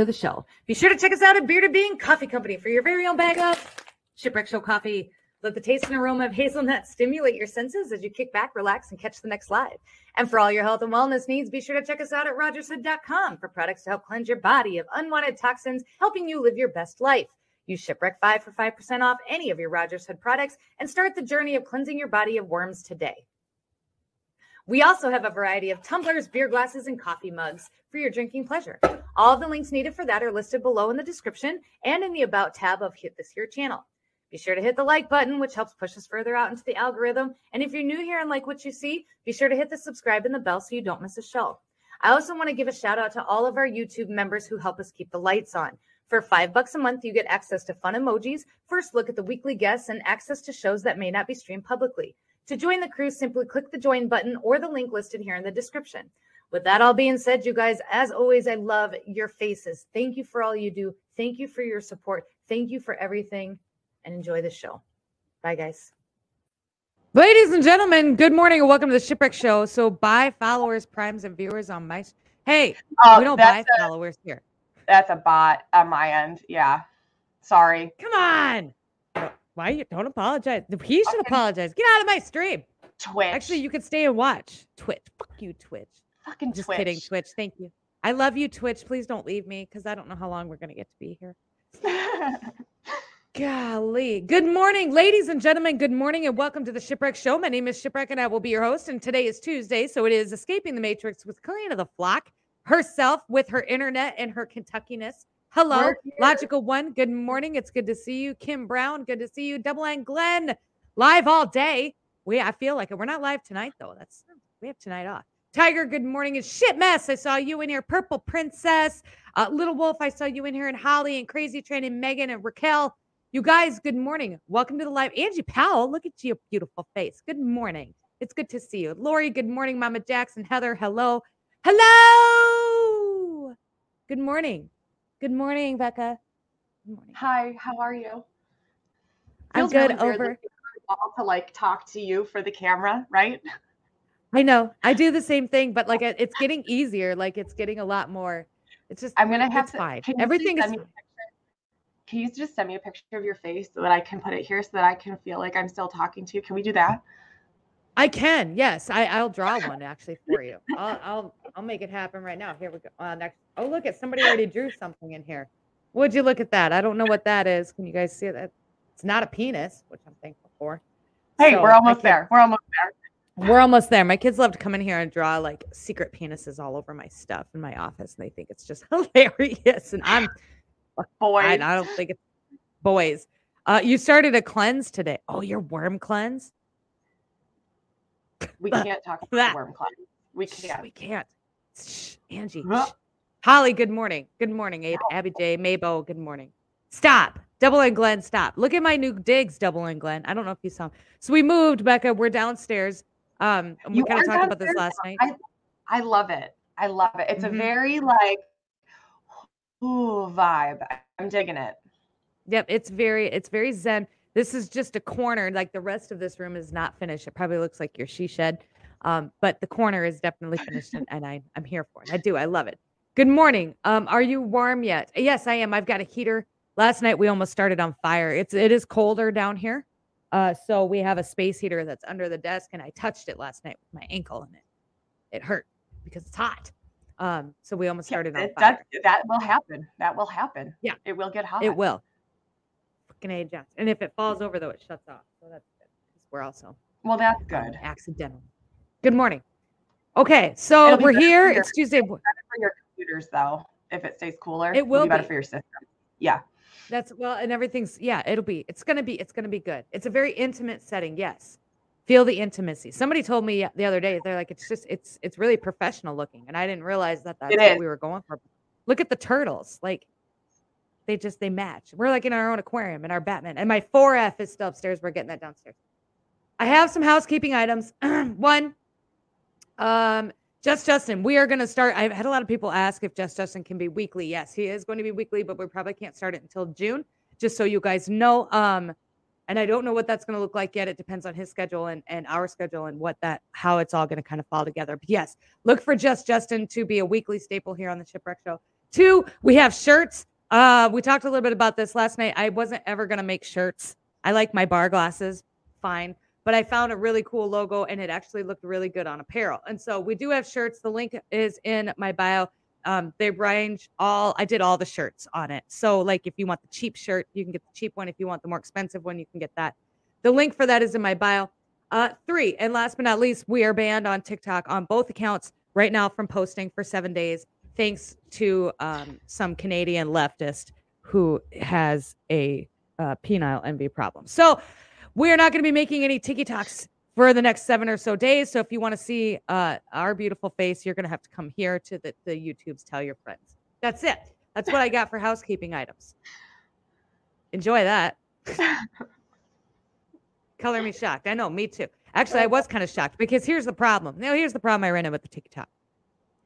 to the show. Be sure to check us out at Bearded Bean Coffee Company for your very own bag of Shipwreck Show coffee. Let the taste and aroma of hazelnut stimulate your senses as you kick back, relax, and catch the next live. And for all your health and wellness needs, be sure to check us out at rogershood.com for products to help cleanse your body of unwanted toxins, helping you live your best life. Use Shipwreck 5 for 5% off any of your Rogers Hood products and start the journey of cleansing your body of worms today. We also have a variety of tumblers, beer glasses, and coffee mugs for your drinking pleasure. All the links needed for that are listed below in the description and in the About tab of Hit This Here channel. Be sure to hit the like button, which helps push us further out into the algorithm. And if you're new here and like what you see, be sure to hit the subscribe and the bell so you don't miss a show. I also want to give a shout out to all of our YouTube members who help us keep the lights on. For five bucks a month, you get access to fun emojis, first look at the weekly guests, and access to shows that may not be streamed publicly. To join the crew, simply click the join button or the link listed here in the description. With that all being said, you guys, as always, I love your faces. Thank you for all you do. Thank you for your support. Thank you for everything and enjoy the show. Bye, guys. Ladies and gentlemen, good morning and welcome to the Shipwreck Show. So, buy followers, primes, and viewers on my. Hey, Oh, we don't buy a- followers here. That's a bot on my end. Yeah. Sorry. Come on. Why you don't apologize? He should apologize. Get out of my stream. Twitch. Actually, you could stay and watch Twitch. Fuck you, Twitch. fucking Just Twitch. kidding, Twitch. Thank you. I love you, Twitch. Please don't leave me because I don't know how long we're gonna get to be here. Golly. Good morning, ladies and gentlemen. Good morning and welcome to the Shipwreck Show. My name is Shipwreck and I will be your host. And today is Tuesday. So it is Escaping the Matrix with Kalina the Flock, herself with her internet and her Kentuckiness. Hello, Logical One. Good morning. It's good to see you. Kim Brown, good to see you. Double N Glenn, live all day. We I feel like it. We're not live tonight though. That's we have tonight off. Tiger, good morning. It's shit mess. I saw you in here. Purple Princess, uh, Little Wolf. I saw you in here, and Holly and Crazy Train and Megan and Raquel. You guys, good morning. Welcome to the live. Angie Powell, look at your beautiful face. Good morning. It's good to see you. Lori, good morning. Mama Jackson, Heather, hello. Hello. Good morning. Good morning, Becca. Good morning. Hi, how are you? I'm Feels good really over. looking at the wall to like talk to you for the camera, right? I know. I do the same thing, but like it's getting easier. Like it's getting a lot more. It's just I'm gonna have to. fine. Everything is send me a picture? Can you just send me a picture of your face so that I can put it here so that I can feel like I'm still talking to you? Can we do that? I can. Yes, I, I'll draw one actually for you. I'll, I'll I'll make it happen right now. Here we go. Uh, next. Oh, look at somebody already drew something in here. Would you look at that? I don't know what that is. Can you guys see that? It's not a penis, which I'm thankful for. Hey, So, we're almost there. We're almost there. We're almost there. My kids love to come in here and draw like secret penises all over my stuff in my office, and they think it's just hilarious. And I'm Boys. I, I don't think it's boys. Uh, you started a cleanse today. Oh, your worm cleanse? We can't talk about That- the worm climb. We can't. We can't. Shh, Angie. Shh. Holly, good morning. Good morning. Abe, Abby J, Mabo, good morning. Stop. Double N Glenn, stop. Look at my new digs, Double N Glenn. I don't know if you saw 'em. So we moved, Becca. We're downstairs. Um, and we You kind of talked about this last night. I, I love it. I love it. It's Mhm. a very like ooh vibe. I'm digging it. Yep, it's very it's very zen. This is just a corner. Like the rest of this room is not finished. It probably looks like your she shed. Um, but the corner is definitely finished and, and I, I'm here for it. I do. I love it. Good morning. Um, are you warm yet? Yes, I am. I've got a heater. Last night we almost started on fire. It's it is colder down here. Uh, so we have a space heater that's under the desk, and I touched it last night with my ankle and it it hurt because it's hot. Um, so we almost started on It- fire. that that will happen. That will happen. Yeah. It will get hot. It will. Fucking A Johnson. And if it falls over though, it shuts off. So that's good. We're also Well, that's good. accidental. Good morning. Okay, so we're here. your- It's Tuesday. Better for your computers though, if it stays cooler. It will be better be. for your system. Yeah. That's well, and everything's yeah. It'll be. It's gonna be. It's gonna be good. It's a very intimate setting. Yes, feel the intimacy. Somebody told me the other day. They're like, it's just. It's. It's really professional looking, and I didn't realize that that's what we were going for. Look at the turtles. Like, they just they match. We're like in our own aquarium in our Batman. And my 4F is still upstairs. We're getting that downstairs. I have some housekeeping items. One, um, Just Justin, we are going to start. I've had a lot of people ask if Just Justin can be weekly. Yes, he is going to be weekly, but we probably can't start it until June, just so you guys know. Um, and I don't know what that's going to look like yet. It depends on his schedule and, and our schedule and what that how it's all going to kind of fall together. But yes, look for Just Justin to be a weekly staple here on the Shipwreck Show. Two, we have shirts. Uh, we talked a little bit about this last night. I wasn't ever going to make shirts. I like my bar glasses, fine but I found a really cool logo and it actually looked really good on apparel. And so we do have shirts. The link is in my bio. Um, they range all, I did all the shirts on it. So, like, if you want the cheap shirt, you can get the cheap one. If you want the more expensive one, you can get that. The link for that is in my bio. Uh, three, and last but not least, we are banned on TikTok on both accounts right now from posting for seven days, thanks to um, some Canadian leftist who has a uh, penile envy problem. So, we are not going to be making any TikToks for the next seven or so days. So if you want to see uh, our beautiful face, you're going to have to come here to the, the YouTubes. Tell your friends. That's it. That's what I got for housekeeping items. Enjoy that. Color me shocked. I know, me too. Actually, I was kind of shocked because here's the problem. Now, here's the problem I ran into with the TikTok.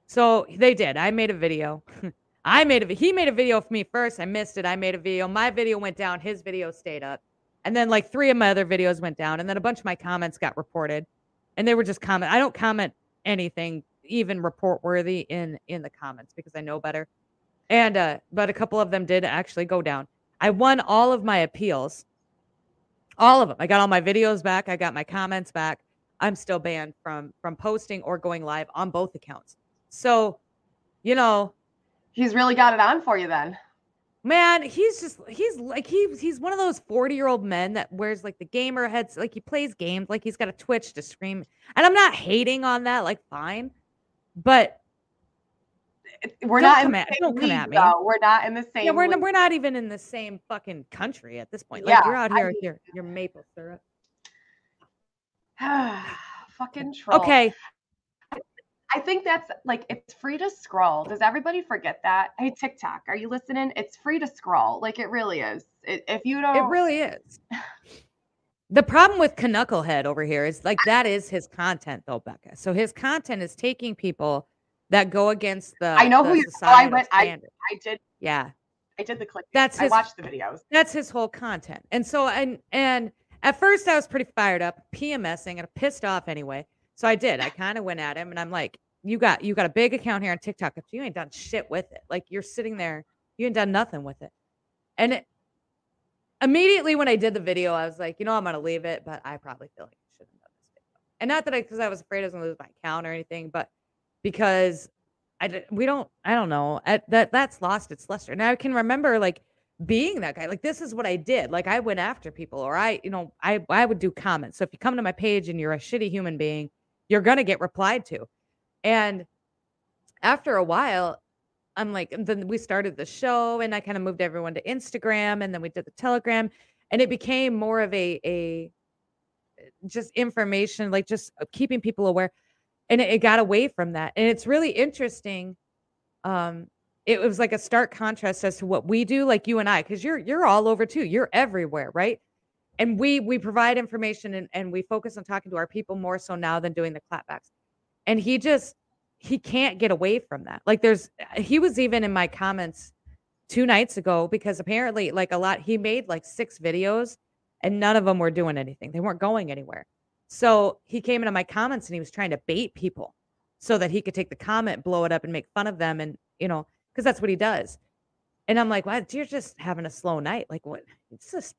So they did. I made a video. I made a. He made a video for me first. I missed it. I made a video. My video went down. His video stayed up. And then like three of my other videos went down, and then a bunch of my comments got reported, and they were just comment. I don't comment anything even report worthy in in the comments because I know better. And uh, but a couple of them did actually go down. I won all of my appeals, all of them. I got all my videos back. I got my comments back. I'm still banned from from posting or going live on both accounts. So, you know, he's really got it on for you then. Man he's just he's like he's he's one of those 40 year old men that wears like the gamer heads like he plays games like he's got a twitch to scream and i'm not hating on that like fine. But we're not not in at, don't come at me. though. we're not in the same yeah we're, we're not even in the same fucking country at this point. Like yeah, you're out here with your, your maple syrup. Fucking troll. okay I think that's like it's free to scroll. Does everybody forget that? Hey TikTok, are you listening? It's free to scroll. Like it really is. It, if you don't, it really is. the problem with Knucklehead over here is like that is his content though, Becca. So his content is taking people that go against the. I know the who you. Oh, I went. I, I did. Yeah. I did the click. That's his, I watched the videos. That's his whole content, and so and and at first I was pretty fired up, PMSing and pissed off anyway. So I did. I kind of went at him, and I'm like, you got you got a big account here on TikTok, but you ain't done shit with it. Like you're sitting there, you ain't done nothing with it. And it, immediately when I did the video, I was like, you know, I'm gonna leave it, but I probably feel like I shouldn't have done this video. And not that I because I was afraid I was gonna lose my account or anything, but because I we don't I don't know at, that that's lost its luster. Now I can remember like being that guy. Like this is what I did. Like I went after people, or I you know I I would do comments. So if you come to my page and you're a shitty human being, you're gonna get replied to. And after a while, I'm like, then we started the show and I kind of moved everyone to Instagram and then we did the Telegram and it became more of a a just information, like just uh, keeping people aware. And it, it got away from that. And it's really interesting. Um, it was like a stark contrast as to what we do, like you and I, because you're you're all over too. You're everywhere, right? And we we provide information and, and we focus on talking to our people more so now than doing the clapbacks and he just he can't get away from that. Like there's he was even in my comments two nights ago because apparently like a lot he made like six videos and none of them were doing anything. They weren't going anywhere. So he came into my comments and he was trying to bait people so that he could take the comment, blow it up and make fun of them and you know, because that's what he does. And I'm like, what? You're just having a slow night. Like what? It's just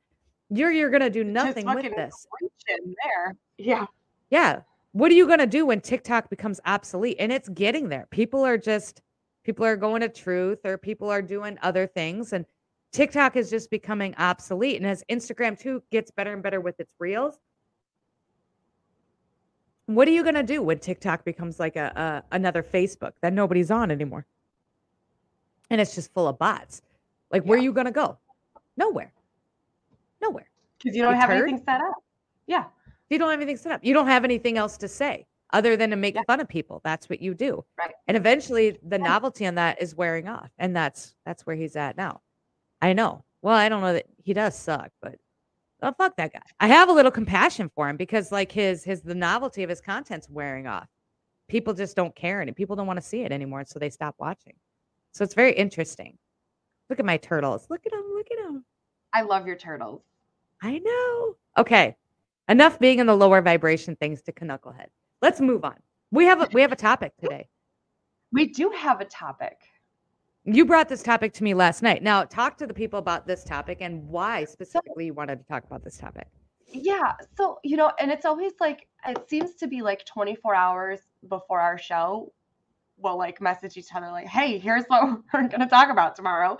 you're you're gonna do nothing with this. There. Yeah. Yeah what are you going to do when TikTok becomes obsolete? And it's getting there. People are just, people are going to truth or people are doing other things. And TikTok is just becoming obsolete. And as Instagram too gets better and better with its reels, what are you going to do when TikTok becomes like a, a another Facebook that nobody's on anymore? And it's just full of bots. Like, yeah. where are you going to go? Nowhere. Nowhere. Because you don't have anything set up. Yeah. You don't have anything set up. You don't have anything else to say other than to make yeah. fun of people. That's what you do. Right. And eventually the novelty on that is wearing off. And that's that's where he's at now. I know. Well, I don't know that he does suck, but oh fuck that guy. I have a little compassion for him because like his his the novelty of his content's wearing off. people just don't care and people don't want to see it anymore. So they stop watching. So it's very interesting. Look at my turtles. Look at them. Look at them. I love your turtles. I know. Okay. Enough being in the lower vibration things to Knucklehead. Let's move on. We have a, we have a topic today. We do have a topic. You brought this topic to me last night. Now, talk to the people about this topic and why specifically you wanted to talk about this topic. Yeah. So, you know, and it's always like, it seems to be like 24 hours before our show. We'll like message each other, like, hey, here's what we're going to talk about tomorrow.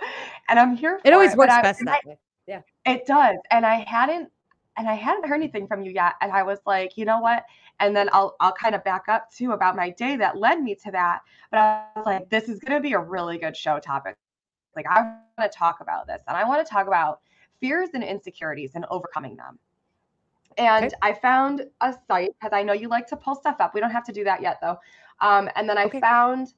And I'm here It always it, works but I- best that way. Yeah. It does. And I hadn't and I hadn't heard anything from you yet. And I was like, you know what? And then I'll I'll kind of back up too about my day that led me to that. But I was like, this is gonna be a really good show topic. Like I want to talk about this. And I want to talk about fears and insecurities and overcoming them. And Okay. I found a site because I know you like to pull stuff up. We don't have to do that yet though. Um, and then I Okay. found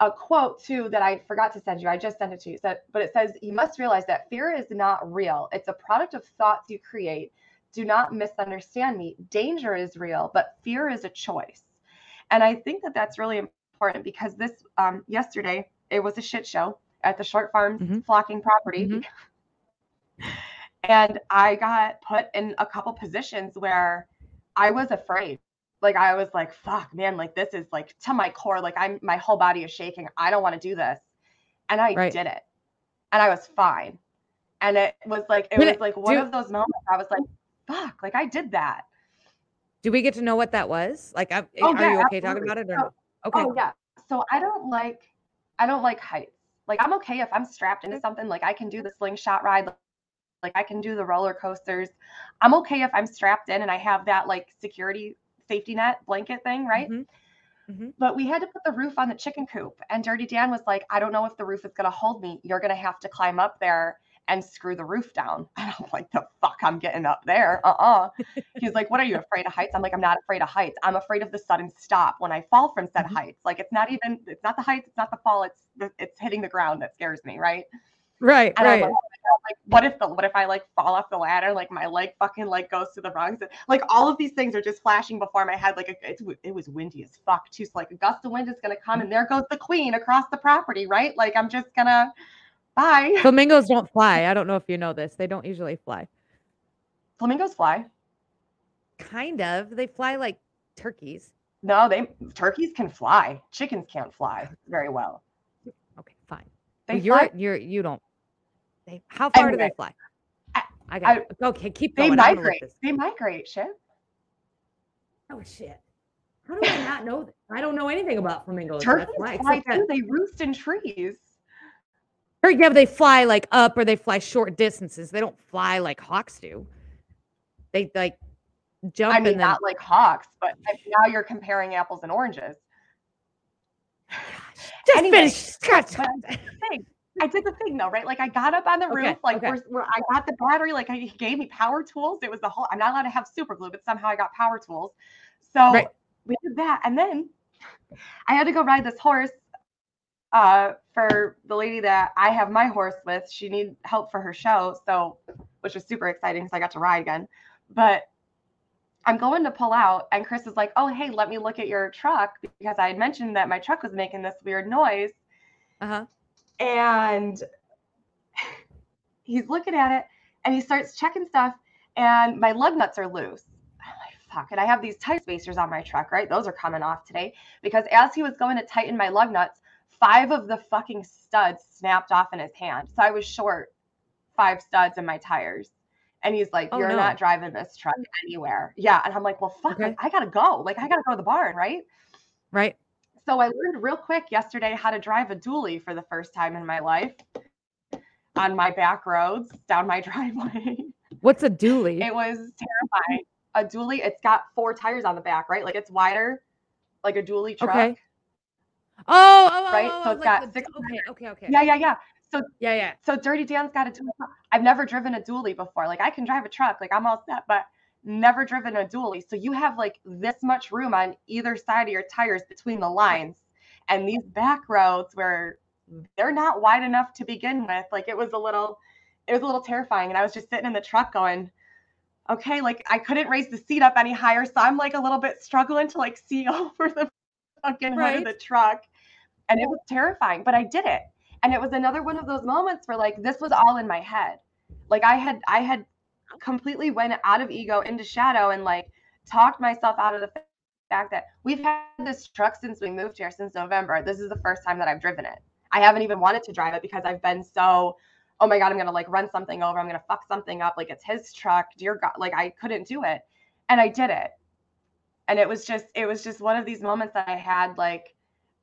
a quote too that I forgot to send you. I just sent it to you. So, but it says, You must realize that fear is not real. It's a product of thoughts you create. Do not misunderstand me. Danger is real, but fear is a choice. And I think that that's really important because this, um, yesterday, it was a shit show at the Short Farms Mhm. flocking property. Mhm. And I got put in a couple positions where I was afraid. Like I was like, fuck, man, like this is like to my core, like I'm my whole body is shaking. I don't want to do this. And I Right. did it. And I was fine. And it was like it was like one do- of those moments I was like, fuck, like I did that. Do we get to know what that was? Like, I'm, eh, Oh, are yeah, you okay talking about it or no? Okay. Oh yeah. So I don't like I don't like heights. Like I'm okay if I'm strapped into something. Like I can do the slingshot ride. Like I can do the roller coasters. I'm okay if I'm strapped in and I have that like security safety net blanket thing, right? Mhm. But we had to put the roof on the chicken coop, and Dirty Dan was like, "I don't know if the roof is gonna hold me. You're gonna have to climb up there and screw the roof down." And I'm like, "The fuck, I'm getting up there." Uh-uh. He's like, "What are you afraid of heights?" I'm like, "I'm not afraid of heights. I'm afraid of the sudden stop when I fall from said Mhm. heights. Like it's not even, it's not the heights, it's not the fall, it's the, it's hitting the ground that scares me, right?" Right, And right. like, oh like, what if the what if I like fall off the ladder, like my leg fucking like goes to the wrong side? Like all of these things are just flashing before my head. Like it, it's, it was windy as fuck too. So like a gust of wind is gonna come, mm. and there goes the queen across the property, right? Like I'm just gonna bye. Flamingos don't fly. I don't know if you know this. They don't usually fly. Flamingos fly. Kind of. They fly like turkeys. No, they turkeys can fly. Chickens can't fly very well. Okay, fine. They Well, you're fly. you're you don't. They how far do they fly? I- I got it. okay. Keep going. Gonna migrate. They migrate. Shit. Oh shit! How do I not know this? I don't know anything about flamingos. Turkeys why. fly Except that, too. They roost in trees. or yeah, but they fly like up or they fly short distances. They don't fly like hawks do. They like jump I mean, and then not like hawks, but now you're comparing apples and oranges. just anyway, finish. Scratch. but thing. I did the thing though, right? Like I got up on the Okay, roof, like okay. we're, we're, I got the battery, like I, he gave me power tools. It was the whole. I'm not allowed to have super glue, but somehow I got power tools. So Right. we did that, and then I had to go ride this horse. Uh, for the lady that I have my horse with, she needed help for her show, so which was super exciting because I got to ride again. But I'm going to pull out, and Chris is like, "Oh, hey, let me look at your truck," because I had mentioned that my truck was making this weird noise Uh huh. And he's looking at it and he starts checking stuff and my lug nuts are loose. I'm like, fuck and i have these tire spacers on my truck right? Those are coming off today because as he was going to tighten my lug nuts five of the fucking studs snapped off in his hand. So i was short five studs in my tires. And he's like Oh, you're no. not driving this truck anywhere. Yeah and i'm like well fuck Okay. like, i gotta go. Like i gotta go to the barn right? Right. So I learned real quick yesterday how to drive a dually for the first time in my life on my back roads down my driveway. What's a dually? it was terrifying. A dually, it's got four tires on the back, right? Like it's wider, like a dually truck. Okay. Oh, oh, oh, oh Right? oh, So oh, it's like got the- six Okay, okay, okay. Yeah, yeah, yeah. So yeah, yeah. So Dirty Dan's got a dually. I've never driven a dually before. Like I can drive a truck, like I'm all set, but never driven a dually. So you have like this much room on either side of your tires between the lines. And these back roads where they're not wide enough to begin with. Like it was a little, it was a little terrifying. And I was just sitting in the truck going, okay, like I couldn't raise the seat up any higher. So I'm like a little bit struggling to like see over the fucking right. hood of the truck. And it was terrifying, but I did it. And it was another one of those moments where like this was all in my head. Like I had I had completely went out of ego into shadow and like talked myself out of the fact that we've had this truck since we moved here since November. This is the first time that I've driven it. I haven't even wanted to drive it because I've been so, oh my God, I'm going to like run something over. I'm going to fuck something up. Like it's his truck. Dear God, like I couldn't do it. And I did it. And it was just, it was just one of these moments that I had like,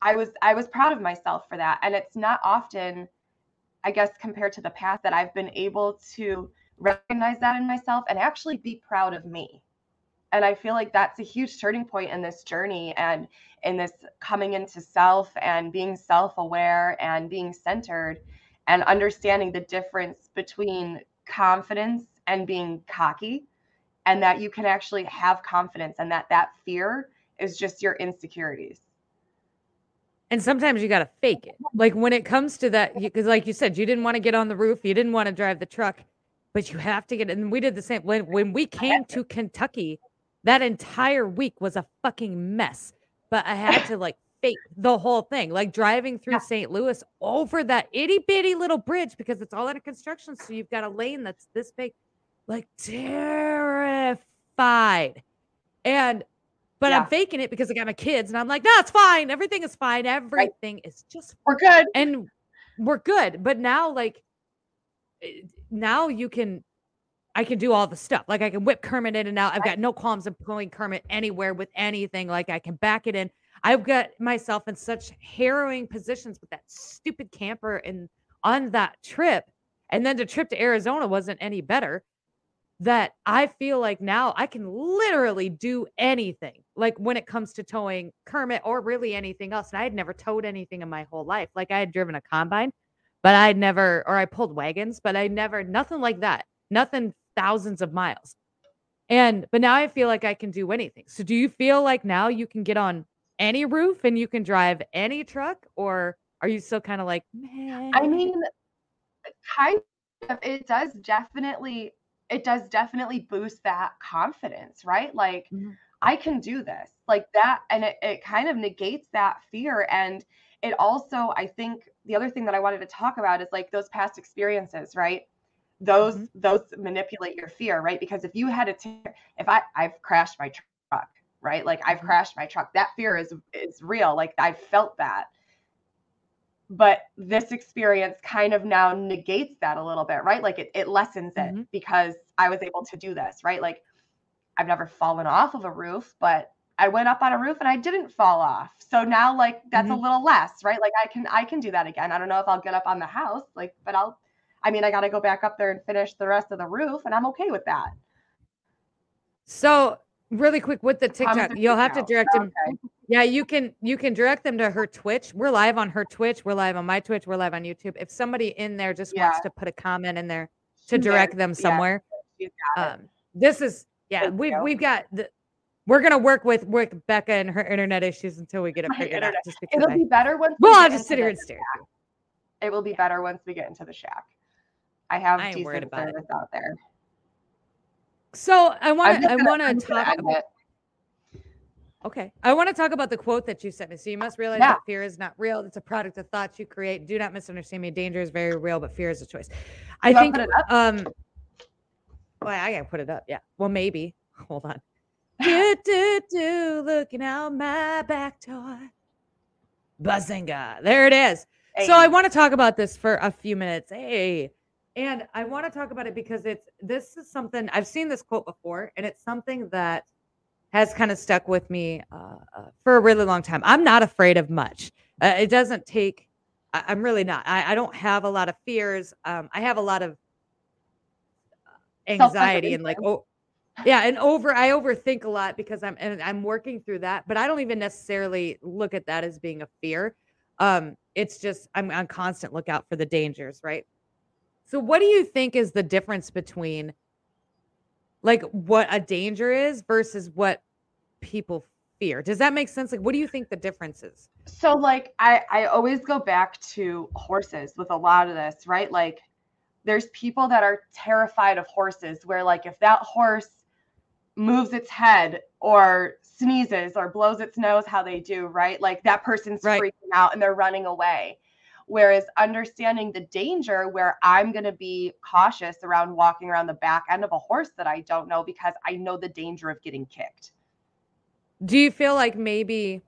I was, I was proud of myself for that. And it's not often, I guess, compared to the past that I've been able to recognize that in myself and actually be proud of me. And i feel like that's a huge turning point in this journey and in this coming into self and being self-aware and being centered and understanding the difference between confidence and being cocky and that you can actually have confidence and that that fear is just your insecurities. And sometimes you got to fake it. Like when it comes to that because like you said you didn't want to get on the roof you didn't want to drive the truck but you have to get it, and we did the same when when we came to kentucky that entire week was a fucking mess. But I had to like fake the whole thing, like driving through. St. Louis over that itty bitty little bridge because it's all under construction. So you've got a lane that's this big, like terrified. And but yeah. I'm faking it because I got my kids and I'm like, no, it's fine. Everything is fine. Everything right. is just we're good. And we're good. But now, like Eh, now you can I can do all the stuff. Like I can whip Kermit in and out. I've got no qualms of pulling Kermit anywhere with anything. Like I can back it in. I've got myself in such harrowing positions with that stupid camper and on that trip. And then the trip to Arizona wasn't any better. That I feel like now I can literally do anything. Like when it comes to towing Kermit or really anything else. And I had never towed anything in my whole life. Like I had driven a combine, but I'd never, or I pulled wagons, but I never, nothing like that nothing thousands of miles. And but now I feel like I can do anything. So do you feel like now you can get on any roof and you can drive any truck or are you still kind of like Man. I mean kind of it does definitely it does definitely boost that confidence, right? Like mm-hmm. I can do this. Like that and it, it kind of negates that fear and it also I think the other thing that I wanted to talk about is like those past experiences, right? those mm-hmm. those manipulate your fear right because if you had a t- if i i've crashed my truck right like i've mm-hmm. crashed my truck that fear is is real like i felt that but this experience kind of now negates that a little bit right like it, it lessens it mm-hmm. because i was able to do this right like i've never fallen off of a roof but i went up on a roof and i didn't fall off so now like that's mm-hmm. a little less right like i can i can do that again i don't know if i'll get up on the house like but i'll I mean, I got to go back up there and finish the rest of the roof, and I'm okay with that. So, really quick with the TikTok, you'll have to direct them. Okay. Yeah, you can you can direct them to her Twitch. We're live on her Twitch. We're live on my Twitch. We're live on YouTube. If somebody in there just yeah. wants to put a comment in there to direct them somewhere, yeah, um, this is yeah. Thank we've you. we've got the. We're gonna work with with Becca and her internet issues until we get it figured out. Just because it'll I, be better once. Well, I'll just sit here and stare. It will be better once we get into the shack. I have I decent service it. out there. So I want to I want to talk about. Okay, I want to talk about the quote that you sent me. So you must realize yeah. that fear is not real; it's a product of thoughts you create. Do not misunderstand me. Danger is very real, but fear is a choice. I think. Um. Well, I gotta put it up. Yeah. Well, maybe. Hold on. do do do. Looking out my back door. Bazinga! There it is. Hey. So I want to talk about this for a few minutes. Hey, and I want to talk about it because it's this is something I've seen this quote before, and it's something that has kind of stuck with me uh, uh, for a really long time. I'm not afraid of much. Uh, it doesn't take. I, am really not. I, I, don't have a lot of fears. Um, I have a lot of uh, anxiety and like oh yeah and over i overthink a lot because i'm and i'm working through that but i don't even necessarily look at that as being a fear um it's just i'm on constant lookout for the dangers right so what do you think is the difference between like what a danger is versus what people fear? Does that make sense? Like what do you think the difference is? So like I I always go back to horses with a lot of this, right? Like there's people that are terrified of horses where like if that horse moves its head or sneezes or blows its nose how they do, right? Like that person's Right. freaking out and they're running away. Whereas understanding the danger where I'm going to be cautious around walking around the back end of a horse that I don't know because I know the danger of getting kicked. Do you feel like maybe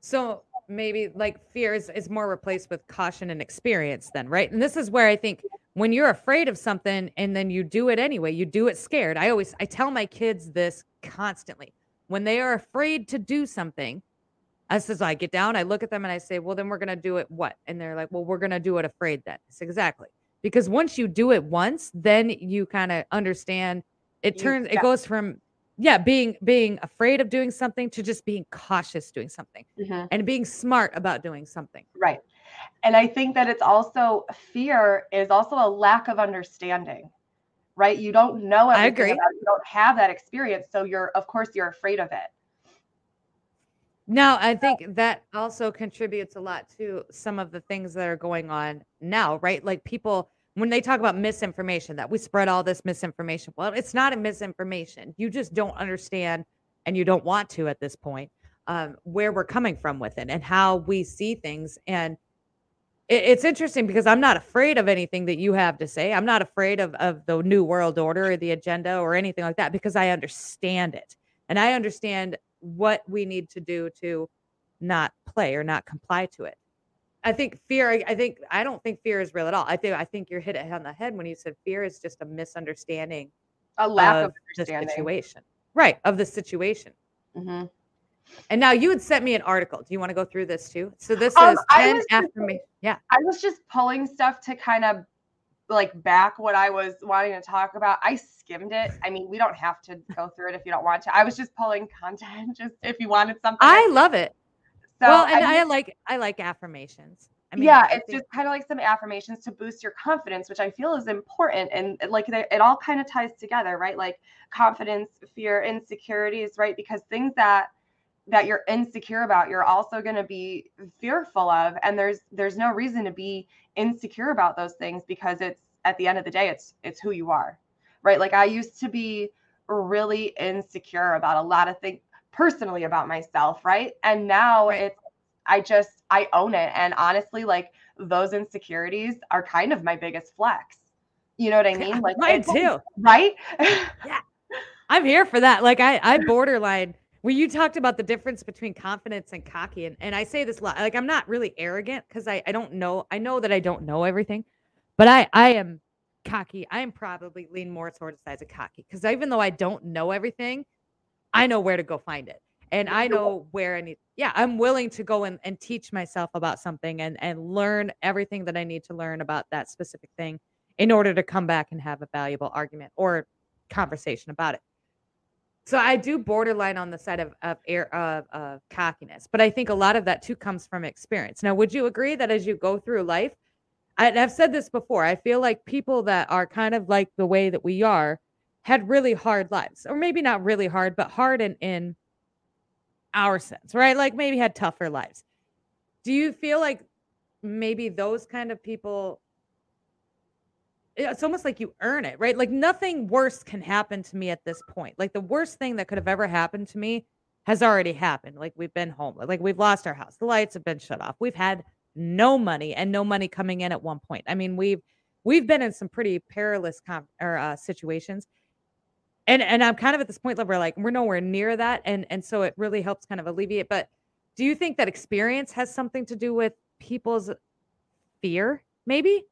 so maybe like fear is, is more replaced with caution and experience then, right? And this is where I think when you're afraid of something and then you do it anyway, you do it scared. I always I tell my kids this constantly. When they are afraid to do something, I says I get down, I look at them and I say, "Well, then we're going to do it what?" And they're like, "Well, we're going to do it afraid then." It's exactly. Because once you do it once, then you kind of understand it turns it goes from yeah, being being afraid of doing something to just being cautious doing something mm-hmm. and being smart about doing something. Right. And I think that it's also fear is also a lack of understanding, right? You don't know I agree. about. You don't have that experience. So you're, of course, you're afraid of it. Now, I think that also contributes a lot to some of the things that are going on now, right? Like people, when they talk about misinformation, that we spread all this misinformation. Well, it's not a misinformation. You just don't understand and you don't want to at this point um, where we're coming from with it and how we see things. And it, it's interesting because I'm not afraid of anything that you have to say. I'm not afraid of, of the new world order or the agenda or anything like that because I understand it. And I understand what we need to do to not play or not comply to it. I think fear, I, I think, I don't think fear is real at all. I think, I think you're hit it on the head when you said fear is just a misunderstanding A lack of, of the understanding. situation. Right. Of the situation. Mhm. And now you had sent me an article. Do you want to go through this too? So this Um, is 10 was just- affirmations. Yeah. I was just pulling stuff to kind of like back what I was wanting to talk about. I skimmed it. I mean, we don't have to go through it if you don't want to. I was just pulling content just if you wanted something. I love it. So, well, and I I, like I like affirmations. I mean, yeah, I it's think- just kind of like some affirmations to boost your confidence, which I feel is important. And like it all kind of ties together, right? Like confidence, fear, insecurities, right? Because things that that you're insecure about, you're also going to be fearful of, and there's there's no reason to be insecure about those things because it's at the end of the day, it's it's who you are, right? Like I used to be really insecure about a lot of things personally about myself, right? And now Right. it's I just I own it. And honestly, like those insecurities are kind of my biggest flex. You know what I mean? Like mine too. right? Yeah. I'm here for that. Like I, I borderline where you talked about the difference between confidence and cocky, and, and I say this a lot. Like I'm not really arrogant because I, I don't know. I know that I don't know everything, but I, I am cocky. I am probably lean more towards the sides of cocky because even though I don't know everything, I know where to go find it. And I know where I need. Yeah, I'm willing to go and, and teach myself about something and and learn everything that I need to learn about that specific thing in order to come back and have a valuable argument or conversation about it. So I do borderline on the side of of air of of cockiness, but I think a lot of that too comes from experience. Now, would you agree that as you go through life, I, and I've said this before, I feel like people that are kind of like the way that we are had really hard lives, or maybe not really hard, but hard in in our sense, right? Like maybe had tougher lives. Do you feel like maybe those kind of people it's almost like you earn it, right? Like nothing worse can happen to me at this point. Like the worst thing that could have ever happened to me has already happened. Like we've been homeless, like we've lost our house, the lights have been shut off, we've had no money and no money coming in at one point. I mean, we've we've been in some pretty perilous com- or uh, situations, and and I'm kind of at this point where like we're nowhere near that, and and so it really helps kind of alleviate. But do you think that experience has something to do with people's fear? Maybe.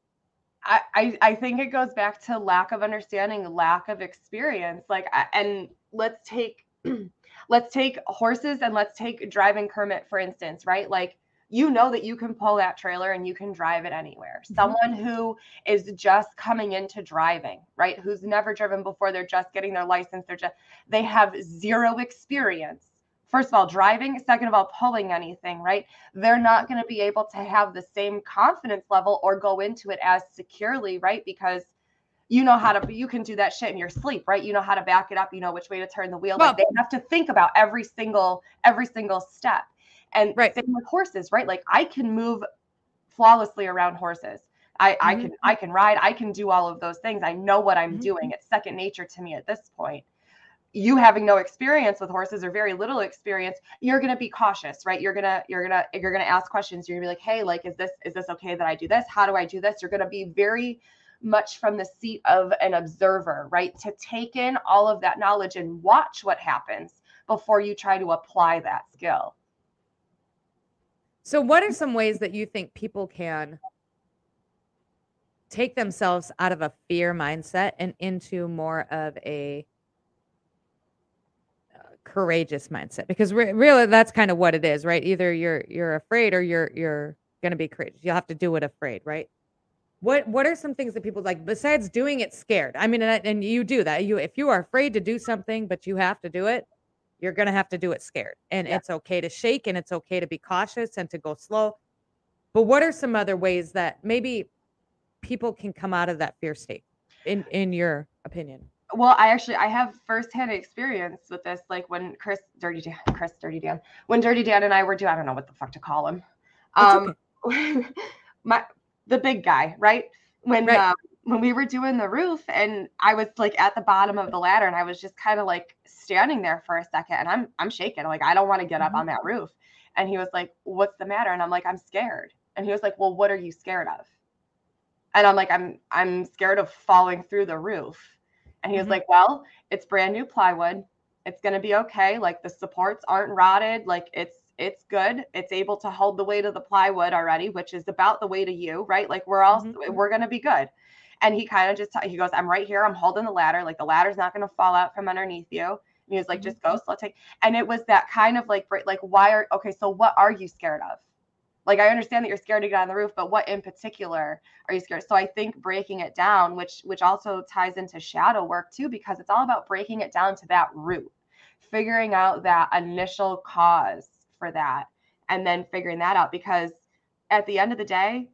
I, I I think it goes back to lack of understanding, lack of experience. Like, and let's take let's take horses and let's take driving Kermit for instance, right? Like, you know that you can pull that trailer and you can drive it anywhere. Mhm. Someone who is just coming into driving, right? Who's never driven before, they're just getting their license. They're just they have zero experience. First of all, driving. Second of all, pulling anything, right? they're not going to be able to have the same confidence level or go into it as securely, right? Because you know how to, you can do that shit in your sleep, right? You know how to back it up, you know which way to turn the wheel. Well- like they have to think about every single, every single step. And Right. same with horses, right? Like I can move flawlessly around horses. I, I Mhm. can I can ride, I can do all of those things. I know what I'm Mhm. doing. It's second nature to me at this point. you having no experience with horses or very little experience you're going to be cautious right you're going to you're to you're to ask questions you're going to be like hey like is this is this okay that i do this how do i do this you're going to be very much from the seat of an observer right to take in all of that knowledge and watch what happens before you try to apply that skill so what are some ways that you think people can take themselves out of a fear mindset and into more of a uh, courageous mindset? Because re- really that's kind of what it is right? Either you're you're afraid or you're you're going to be courageous. You'll have to do it afraid right? What what are some things that people like besides doing it scared? I mean and, and you do that. You if you are afraid to do something but you have to do it you're going to have to do it scared and yeah. it's okay to shake and it's okay to be cautious and to go slow but what are some other ways that maybe people can come out of that fear state in in your opinion well, I actually I have firsthand experience with this. Like when Chris Dirty Dan, Chris Dirty Dan, when Dirty Dan and I were doing, I don't know what the fuck to call him. Um, okay. my the big guy, right? When right. Uh, when we were doing the roof, and I was like at the bottom of the ladder, and I was just kind of like standing there for a second, and I'm I'm shaking, like I don't want to get up mm-hmm. on that roof. And he was like, "What's the matter?" And I'm like, "I'm scared." And he was like, "Well, what are you scared of?" And I'm like, "I'm I'm scared of falling through the roof." And he was mm-hmm. like, Well, it's brand new plywood. It's going to be okay. Like the supports aren't rotted. Like it's, it's good. It's able to hold the weight of the plywood already, which is about the weight of you, right? Like we're all, mm-hmm. we're going to be good. And he kind of just, he goes, I'm right here. I'm holding the ladder. Like the ladder's not going to fall out from underneath you. And he was like, mm-hmm. just go slow take. And it was that kind of like, like, why are, okay, so what are you scared of? like i understand that you're scared to get on the roof but what in particular are you scared so i think breaking it down which which also ties into shadow work too because it's all about breaking it down to that root figuring out that initial cause for that and then figuring that out because at the end of the day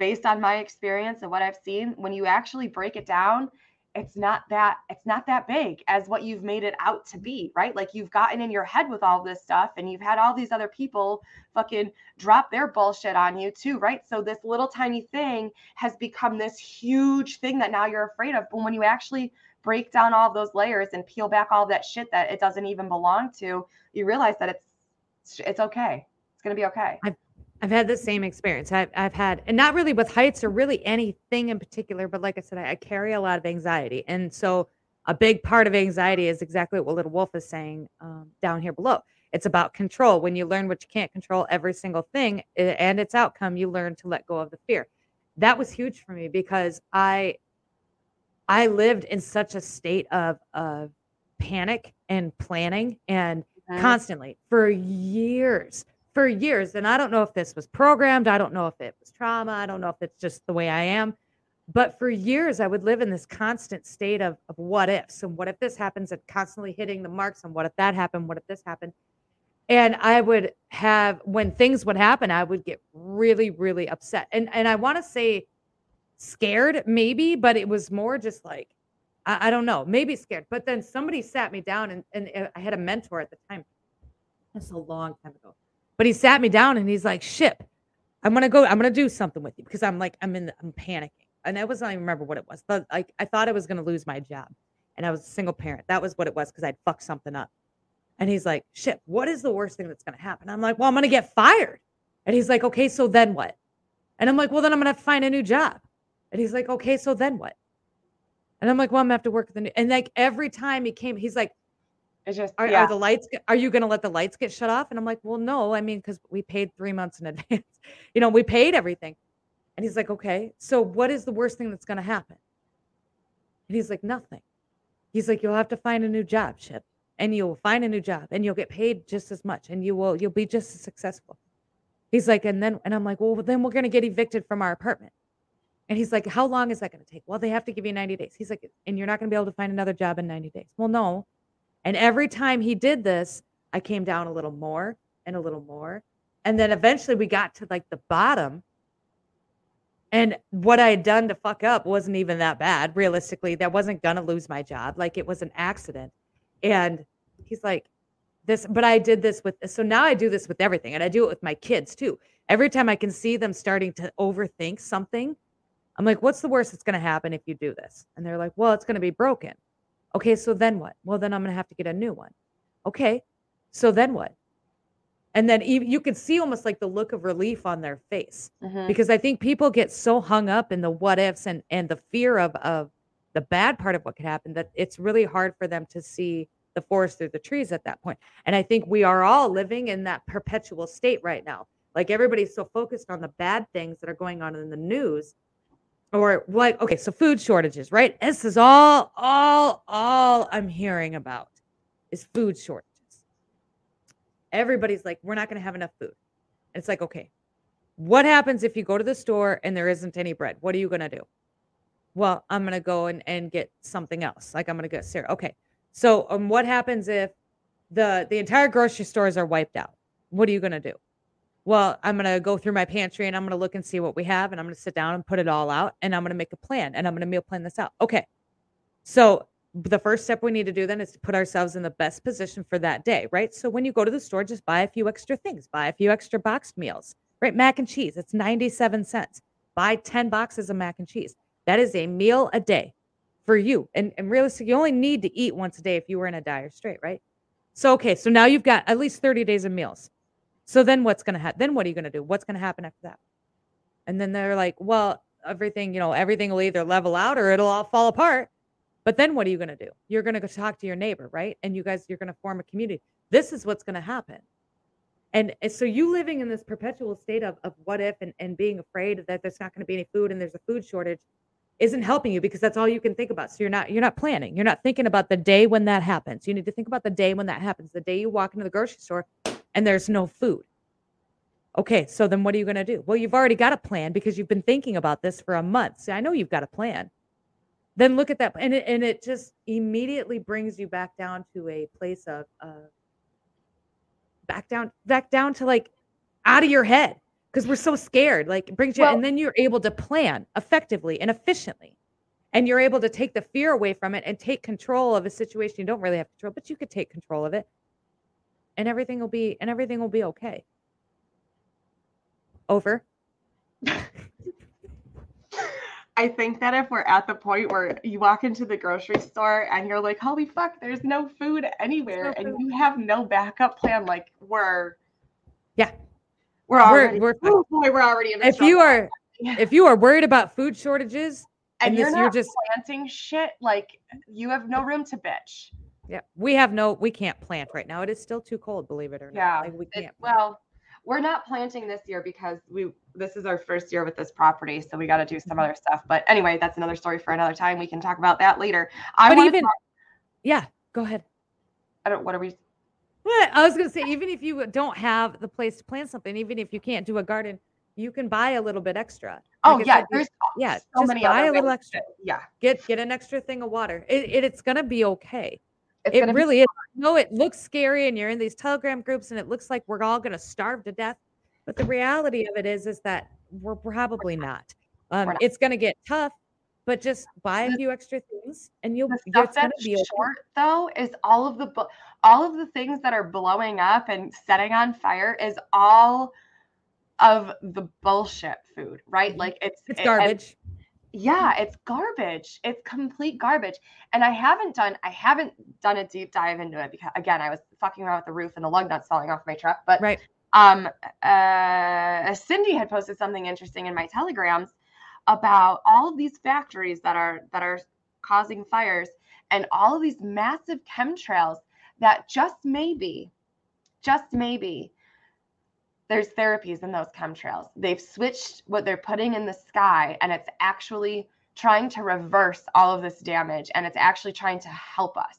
based on my experience and what i've seen when you actually break it down it's not that it's not that big as what you've made it out to be right? Like you've gotten in your head with all this stuff and you've had all these other people fucking drop their bullshit on you too right? So this little tiny thing has become this huge thing that now you're afraid of. But when you actually break down all of those layers and peel back all that shit that it doesn't even belong to you realize that it's it's okay. It's going to be okay. I've- I've had the same experience. I've, I've had, and not really with heights or really anything in particular, but like I said, I, I, carry a lot of anxiety. And so a big part of anxiety is exactly what Little Wolf is saying um, down here below. It's about control. When you learn what you can't control, every single thing and its outcome, you learn to let go of the fear. That was huge for me because I, I lived in such a state of, of panic and planning and constantly for years for years. And I don't know if this was programmed. I don't know if it was trauma. I don't know if it's just the way I am. But for years, I would live in this constant state of, of what ifs and what if this happens and constantly hitting the marks and what if that happened? What if this happened? And I would have, when things would happen, I would get really, really upset. And, and I want to say scared, maybe, but it was more just like, I, I don't know, maybe scared. But then somebody sat me down and, and uh, I had a mentor at the time. That's a long time ago but he sat me down and he's like, Ship, I'm gonna go, I'm gonna do something with you because I'm like, I'm in the, I'm panicking. And I wasn't even remember what it was, but like I thought I was gonna lose my job. And I was a single parent. That was what it was because I'd fucked something up. And he's like, Ship, what is the worst thing that's gonna happen? I'm like, Well, I'm gonna get fired. And he's like, Okay, so then what? And I'm like, Well, then I'm gonna find a new job. And he's like, Okay, so then what? And I'm like, Well, I'm gonna have to work the new and like every time he came, he's like, it's just are, yeah. are the lights are you going to let the lights get shut off? And I'm like, well, no. I mean, because we paid three months in advance. you know, we paid everything. And he's like, okay. So what is the worst thing that's going to happen? And he's like, nothing. He's like, you'll have to find a new job, Ship, and you'll find a new job, and you'll get paid just as much, and you will you'll be just as successful. He's like, and then and I'm like, well, then we're going to get evicted from our apartment. And he's like, how long is that going to take? Well, they have to give you 90 days. He's like, and you're not going to be able to find another job in 90 days. Well, no, and every time he did this, I came down a little more and a little more. And then eventually we got to like the bottom. And what I had done to fuck up wasn't even that bad. Realistically, that wasn't going to lose my job. Like it was an accident. And he's like, this, but I did this with, so now I do this with everything. And I do it with my kids too. Every time I can see them starting to overthink something, I'm like, what's the worst that's going to happen if you do this? And they're like, well, it's going to be broken. Okay, so then what? Well, then I'm going to have to get a new one. Okay, so then what? And then you could see almost like the look of relief on their face Mhm. because I think people get so hung up in the what ifs and and the fear of of the bad part of what could happen that it's really hard for them to see the forest through the trees at that point. And I think we are all living in that perpetual state right now. Like everybody's so focused on the bad things that are going on in the news or like okay, so food shortages, right? This is all all all I'm hearing about is food shortages. Everybody's like we're not going to have enough food. It's like okay, what happens if you go to the store and there isn't any bread? What are you going to do? Well, I'm going to go and, and get something else. Like I'm going to get cereal. Okay. So um, what happens if the the entire grocery stores are wiped out? What are you going to do? Well, I'm going to go through my pantry and I'm going to look and see what we have and I'm going to sit down and put it all out and I'm going to make a plan and I'm going to meal plan this out. Okay. So the first step we need to do then is to put ourselves in the best position for that day, right? So when you go to the store, just buy a few extra things, buy a few extra boxed meals, right? Mac and cheese, it's 97 cents. Buy 10 boxes of mac and cheese. That is a meal a day for you. And, and realistically, you only need to eat once a day if you were in a dire strait, right? So, okay, so now you've got at least 30 days of meals. So then what's going to happen? Then what are you going to do? What's going to happen after that? And then they're like, well, everything, you know, everything will either level out or it'll all fall apart. But then what are you going to do? You're going to go talk to your neighbor, right? And you guys, you're going to form a community. This is what's going to happen. And and so you living in this perpetual state of, of what if and, and being afraid that there's not going to be any food and there's a food shortage isn't helping you because that's all you can think about. So you're not you're not planning. You're not thinking about the day when that happens. You need to think about the day when that happens. The day you walk into the grocery store and there's no food. Okay, so then what are you going to do? Well, you've already got a plan because you've been thinking about this for a month. See, I know you've got a plan. Then look at that and it, and it just immediately brings you back down to a place of uh back down back down to like out of your head because we're so scared. Like it brings you, Well- and then you're able to plan effectively and efficiently, and you're able to take the fear away from it and take control of a situation you don't really have control, but you could take control of it, and everything will be and everything will be okay. Over. I think that if we're at the point where you walk into the grocery store and you're like, holy fuck, there's no food anywhere, no and you have no backup plan, like we're Yeah. we're We're- already we're oh boy, we're already in the If you are Yeah. if you are worried about food shortages, and and you're this- you're just- planting shit, like you have no room to bitch. Yeah, we have no, we can't plant right now. It is still too cold, believe it or not. Yeah, like we can't. well, we're not planting this year because we this is our first year with this property, so we got to do some Mhm. other stuff. But anyway, that's another story for another time. We can talk about that later. I but even, talk- yeah, go ahead. I don't what are we What? I was gonna say, even if you don't have the place to plant something, even if you can't do a garden, you can buy a little bit extra. Oh Like yeah, said, there's yeah, so just many buy a little extra. yeah. Get get an extra thing of water. It, it it's gonna be okay. It's it gonna be really is. No, it looks scary, and you're in these Telegram groups, and it looks like we're all gonna starve to death. But the reality of it is, is that we're probably not. Um, not. it's gonna get tough, but just buy a few extra things, and you'll. the stuff that's be okay. short though is all of the bu- all of the things that are blowing up and setting on fire is all of the bullshit food, right? Mhm. Like it's It's it- garbage. Yeah, it's garbage. It's complete garbage. And I haven't done I haven't done a deep dive into it because again, I was fucking around with the roof and the lug nuts falling off my truck. But Right. um uh Cindy had posted something interesting in my telegrams about all of these factories that are that are causing fires and all of these massive chemtrails that just maybe just maybe there's therapies in those chemtrails. They've switched what they're putting in the sky and it's actually trying to reverse all of this damage and it's actually trying to help us.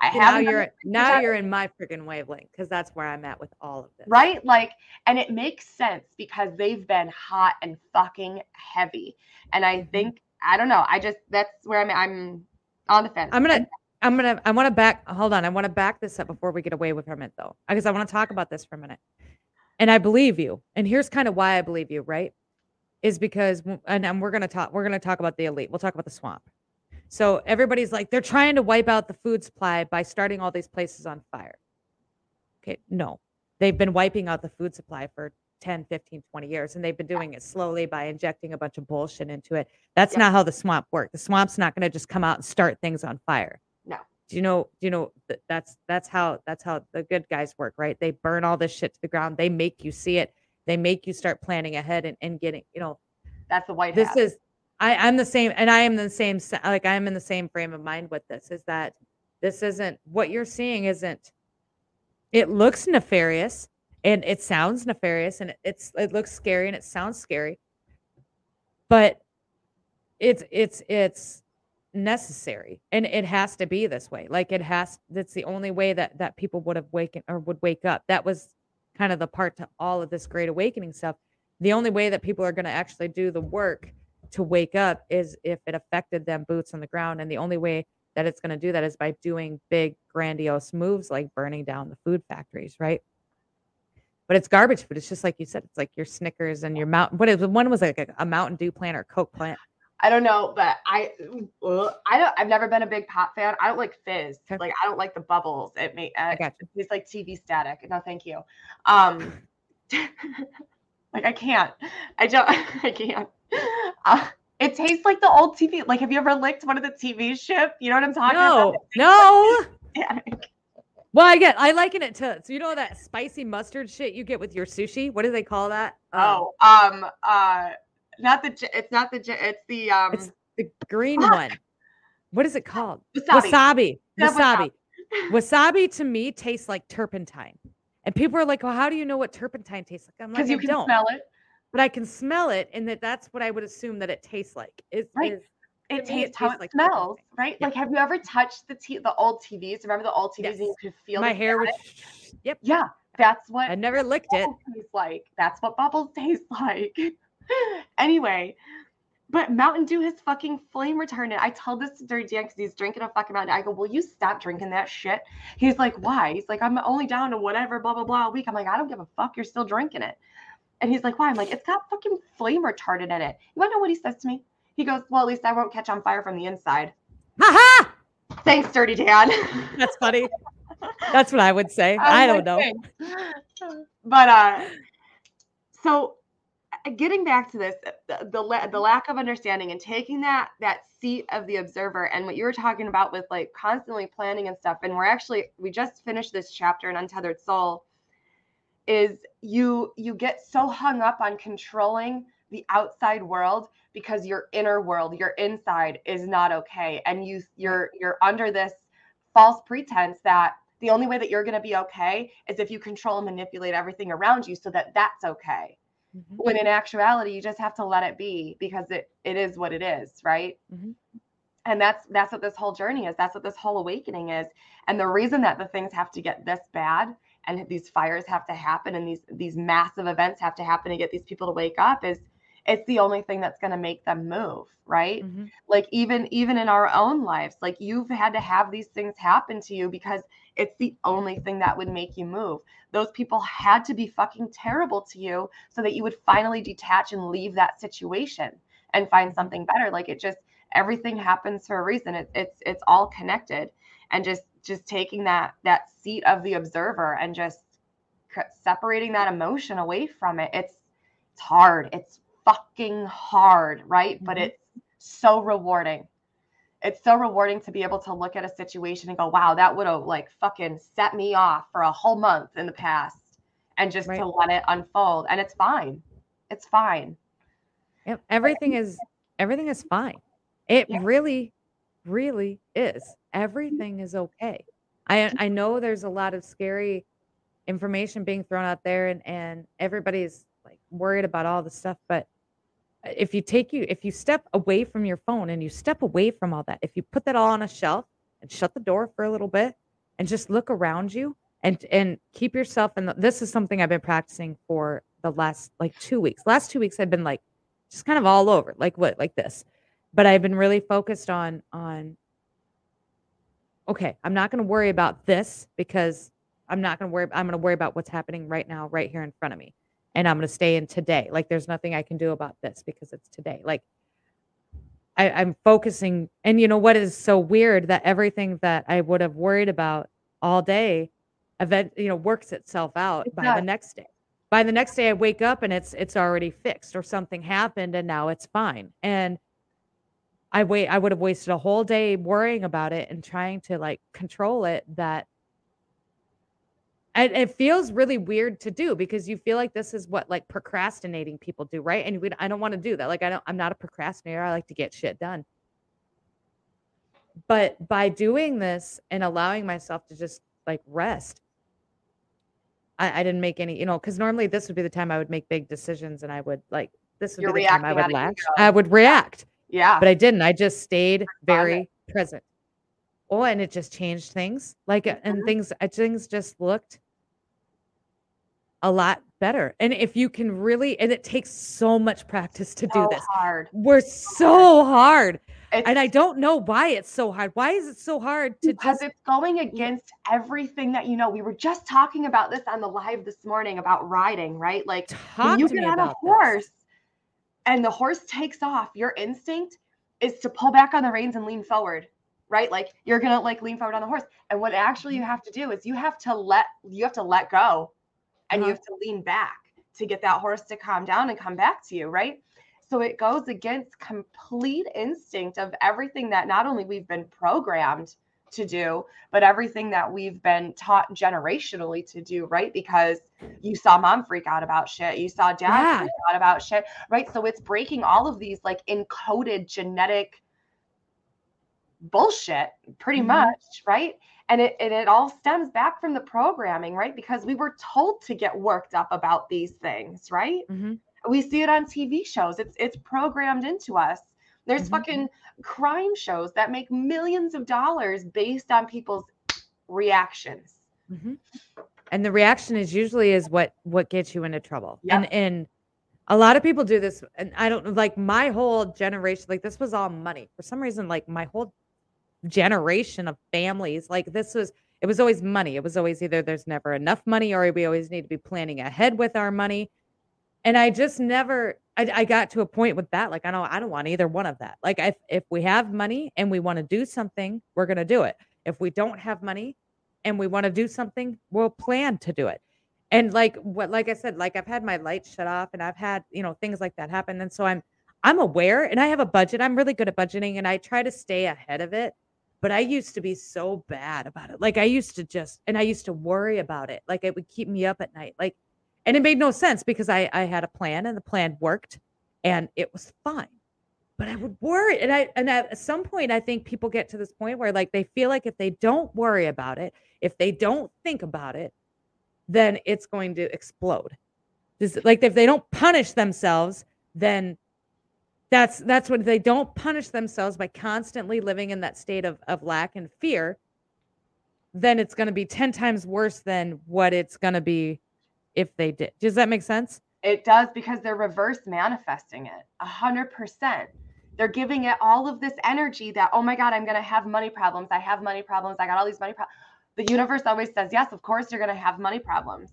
I now you're now that- you're in my freaking wavelength because that's where I'm at with all of this. right? Like, and it makes sense because they've been hot and fucking heavy. And I Mhm. think I don't know. I just that's where I'm I'm on the fence. I'm gonna I'm gonna I want to back hold on. I want to back this up before we get away with from it though. Because I want to talk about this for a minute. And I believe you. And here's kind of why I believe you, right? Is because and, and we're gonna talk we're gonna talk about the elite. We'll talk about the swamp. So everybody's like, they're trying to wipe out the food supply by starting all these places on fire. Okay, no. They've been wiping out the food supply for 10, 15, 20 years, and they've been doing it slowly by injecting a bunch of bullshit into it. That's Yeah. not how the swamp works. The swamp's not going to just come out and start things on fire. Do you know do you know that's that's how that's how the good guys work right? They burn all this shit to the ground. They make you see it. They make you start planning ahead and, and getting you know That's the white this hat. is I, I'm the same and I am the same like I'm in the same frame of mind with this is that this isn't what you're seeing isn't it looks nefarious and it sounds nefarious and it's it looks scary and it sounds scary. But it's it's it's necessary and it has to be this way like it has that's the only way that that people would have waken or would wake up. That was kind of the part to all of this great awakening stuff. The only way that people are going to actually do the work to wake up is if it affected them boots on the ground and the only way that it's going to do that is by doing big grandiose moves like burning down the food factories right? But it's garbage food it's just like you said it's like your snickers and your mountain what is one was like a, a mountain dew plant or coke plant I don't know, but I I don't I've never been a big pop fan. I don't like fizz. Okay. Like I don't like the bubbles. It may uh, i got you it's like TV static. No, thank you. Um like I can't. I don't I can't. Uh, it tastes like the old TV. Like have you ever licked one of the TV ship? You know what I'm talking no about? no Static. well i get i liken it to so you know that spicy mustard shit you get with your sushi what do they call that Um, Oh, um uh not the it's not the it's the um it's the green Fuck. one what is it called wasabi. wasabi wasabi wasabi to me tastes like turpentine. And people are like, "Well, how do you know what turpentine tastes like?" I'm like, you "I can don't, smell it. but I can smell it, and that that's what I would assume that it tastes like. Is, Right. is It me, it tastes how it tastes like turpentine. smells, right? Yeah. Like, have you ever touched the t- the old TVs? Remember the old TVs and you could feel my hair was. Yep, Yeah, that's what I never licked it. bubbles taste like. That's what bubbles taste like. anyway, but Mountain Dew has fucking flame retardant. I told this to Dirty Dan because he's drinking a fucking Mountain Dew. I go, will you stop drinking that shit? He's like, why? He's like, I'm only down to whatever, blah blah blah a week. I'm like, I don't give a fuck. You're still drinking it. And he's like, why? I'm like, it's got fucking flame retardant in it. You wanna know what he says to me? He goes, well, at least I won't catch on fire from the inside. Ha ha! Thanks, Dirty Dan. That's funny. That's what I would say. was I don't like, know. "Thanks." But uh, so getting back to this, the the, the mm-hmm. lack of understanding and taking that that seat of the observer and what you were talking about with like constantly planning and stuff. And we're actually we just finished this chapter in Untethered Soul. Is you you get so hung up on controlling the outside world because your inner world, your inside is not okay, and you you're you're under this false pretense that the only way that you're going to be okay is if you control and manipulate everything around you so that that's okay Mhm. when in actuality you just have to let it be because it it is what it is right Mhm. and that's that's what this whole journey is that's what this whole awakening is and the reason that the things have to get this bad and these fires have to happen and these these massive events have to happen to get these people to wake up is it's the only thing that's going to make them move right? Mhm. like even even in our own lives like you've had to have these things happen to you because it's the only thing that would make you move. Those people had to be fucking terrible to you so that you would finally detach and leave that situation and find something better. Like it just everything happens for a reason. It, it's it's all connected. And just just taking that that seat of the observer and just separating that emotion away from it it's it's hard. It's fucking hard right but Mhm. it's so rewarding it's so rewarding to be able to look at a situation and go wow that would have like fucking set me off for a whole month in the past and just Right. to let it unfold and it's fine it's fine Yep, everything is everything is fine. It Yeah. really, really is. Everything is okay. I I know there's a lot of scary information being thrown out there, and and everybody's like worried about all the stuff. But if you take you if you step away from your phone and you step away from all that, if you put that all on a shelf and shut the door for a little bit and just look around you and and keep yourself the, this is something I've been practicing for the last like two weeks. Last two weeks I've been like just kind of all over like what like this but i've been really focused on on okay i'm not going to worry about this because i'm not going to worry i'm going to worry about what's happening right now right here in front of me and i'm going to stay in today. Like there's nothing i can do about this because it's today. Like I, i'm focusing and you know what is so weird? That everything that i would have worried about all day event you know works itself out It by the next day. By the next day i wake up and it's it's already fixed or something happened and now it's fine. And I wait I would have wasted a whole day worrying about it and trying to like control it that and it feels really weird to do because you feel like this is what like procrastinating people do, right? And we, I don't want to do that. Like I don't I'm not a procrastinator. I like to get shit done. But by doing this and allowing myself to just like rest, I, I didn't make any, you know, because normally this would be the time I would make big decisions and I would like this would You're be the time I would ego. I would react Yeah. but I didn't. I just stayed very present. Oh, and it just changed things. Like, and Mhm. things, uh, things just looked a lot better. And if you can really, and it takes so much practice to do this. hard. We're so hard, It's and I don't know why it's so hard. Why is it so hard to because just? it's going against everything that you know. We were just talking about this on the live this morning about riding, right? Like you get on a about this. horse and the horse takes off, your instinct is to pull back on the reins and lean forward, right? Like you're gonna like lean forward on the horse. And what actually Mm-hmm. you have to do is you have to let you have to let go and you Uh-huh. have to lean back to get that horse to calm down and come back to you, right? So it goes against complete instinct of everything that not only we've been programmed to do, but everything that we've been taught generationally to do, right? Because you saw mom freak out about shit, you saw dad Yeah. freak out about shit, right? So it's breaking all of these like encoded genetic bullshit pretty Mhm. much, right? And it and it all stems back from the programming, right? Because we were told to get worked up about these things, right? Mhm. We see it on TV shows. It's it's programmed into us. There's Mhm. fucking crime shows that make millions of dollars based on people's reactions. Mhm. And the reaction is usually is what what gets you into trouble. Yep. And and a lot of people do this and I don't like my whole generation like this was all money. For some reason like my whole generation of families like this was it was always money. It was always either there's never enough money or we always need to be planning ahead with our money. And I just never I, I got to a point with that like I don't I don't want either one of that. Like if if we have money and we want to do something, we're going to do it. If we don't have money and we want to do something, we'll plan to do it. And like what like I said, like I've had my lights shut off and I've had, you know, things like that happen. And so I'm I'm aware and I have a budget. I'm really good at budgeting and I try to stay ahead of it. But I used to be so bad about it. Like I used to just and I used to worry about it. Like it would keep me up at night. Like and it made no sense because I I had a plan and the plan worked and it was fine. But I would worry and I and at some point I think people get to this point where like they feel like if they don't worry about it, if they don't think about it, then it's going to explode. Just like if they don't punish themselves, then that's that's what they don't punish themselves by constantly living in that state of, of lack and fear, then it's going to be 10 times worse than what it's going to be if they did. Does that make sense? It does because they're reverse manifesting it a hundred percent. They're giving it all of this energy that, oh my God, I'm gonna have money problems. I have money problems. I got all these money problems. The universe always says, yes, of course you're gonna have money problems.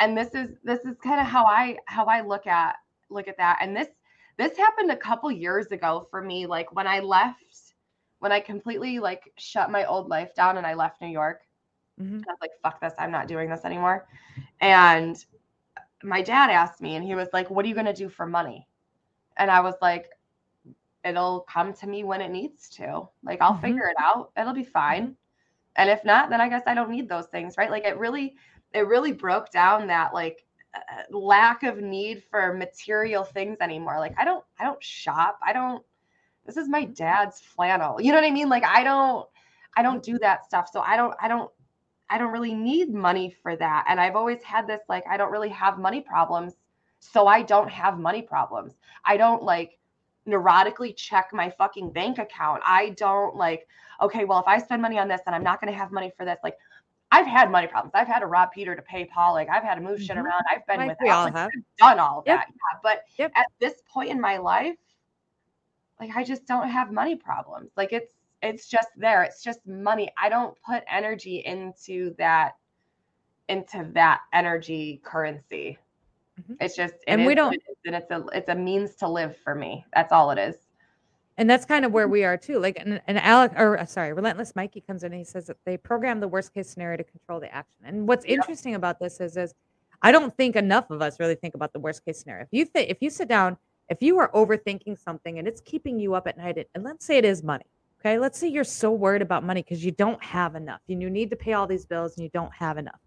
And this is this is kind of how I how I look at look at that. And this this happened a couple years ago for me. Like when I left, when I completely like shut my old life down and I left New York. Mhm. I was like, fuck this, I'm not doing this anymore. And my dad asked me, and he was like, What are you going to do for money? And I was like, It'll come to me when it needs to. Like, I'll Mhm. figure it out. It'll be fine. And if not, then I guess I don't need those things, right? Like, it really, it really broke down that like Uh, lack of need for material things anymore. Like, I don't, I don't shop. I don't, this is my mm-hmm. dad's flannel. You know what I mean? Like, I don't, I don't do that stuff. So I don't, I don't, I don't really need money for that. And I've always had this like, I don't really have money problems. So I don't have money problems. I don't like neurotically check my fucking bank account. I don't like, okay, well, if I spend money on this, then I'm not going to have money for this. Like, I've had money problems. I've had to rob Peter to pay Paul. Like, I've had to move shit Mhm. around. I've been Like with we all have. I've done all of Yep. that. Yeah. But Yep. at this point in my life, like I just don't have money problems. Like it's it's just there. It's just money. I don't put energy into that into that energy currency. Mhm. It's just it And we is don't- it is, and it's a it's a means to live for me. That's all it is. And that's kind of where we are too. Like, and, and Alec, or uh, sorry, Relentless Mikey comes in and he says that they program the worst case scenario to control the action. And what's Yep. interesting about this is, is I don't think enough of us really think about the worst case scenario. If you think, if you sit down if you are overthinking something and it's keeping you up at night, and let's say it is money, okay? Let's say you're so worried about money because you don't have enough and you need to pay all these bills and you don't have enough.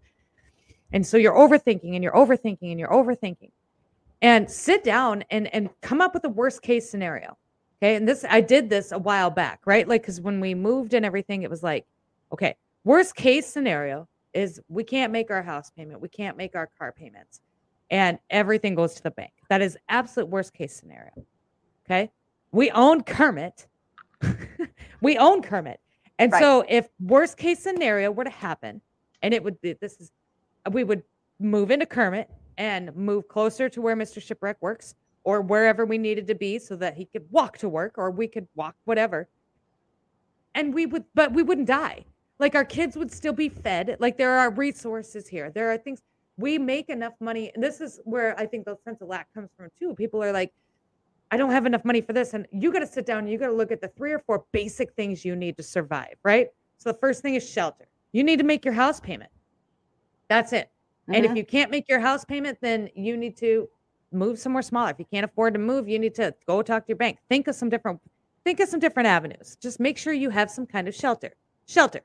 And so you're overthinking and you're overthinking and you're overthinking. And sit down and and come up with a worst case scenario. Okay? And this I did this a while back, right? Like cuz when we moved and everything it was like, okay, worst case scenario is we can't make our house payment, we can't make our car payments and everything goes to the bank. That is absolute worst case scenario. Okay? We own Kermit. we own Kermit. And right. so if worst case scenario were to happen and it would be this is we would move into Kermit and move closer to where Mr. Shipwreck works or wherever we needed to be so that he could walk to work or we could walk whatever. And we would but we wouldn't die. Like our kids would still be fed. Like there are resources here. There are things we make enough money. And this is where I think the sense of lack comes from too. People are like, I don't have enough money for this. And you got to sit down and you got to look at the three or four basic things you need to survive, right? So the first thing is shelter. You need to make your house payment. That's it. Mm-hmm. And if mm-hmm. you can't make your house payment, then you need to move somewhere smaller. If you can't afford to move, you need to go talk to your bank. Think of some different think of some different avenues. Just make sure you have some kind of shelter. Shelter.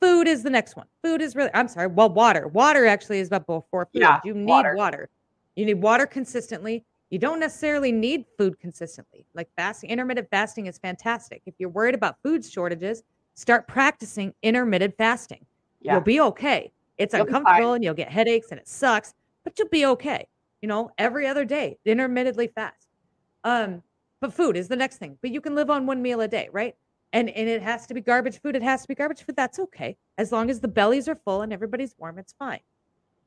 Food is the next one. Food is really I'm sorry. Well, water. Water actually is about before food. Yeah, you need water. water. You need water consistently. You don't necessarily need food consistently. Like fasting, intermittent fasting is fantastic. If you're worried about food shortages, start practicing intermittent fasting. Yeah. You'll be okay. It's you'll uncomfortable and you'll get headaches and it sucks, but you'll be okay. You know, every other day, intermittently fast. Um, but food is the next thing. But you can live on one meal a day, right? And and it has to be garbage food. It has to be garbage food. That's okay. As long as the bellies are full and everybody's warm, it's fine.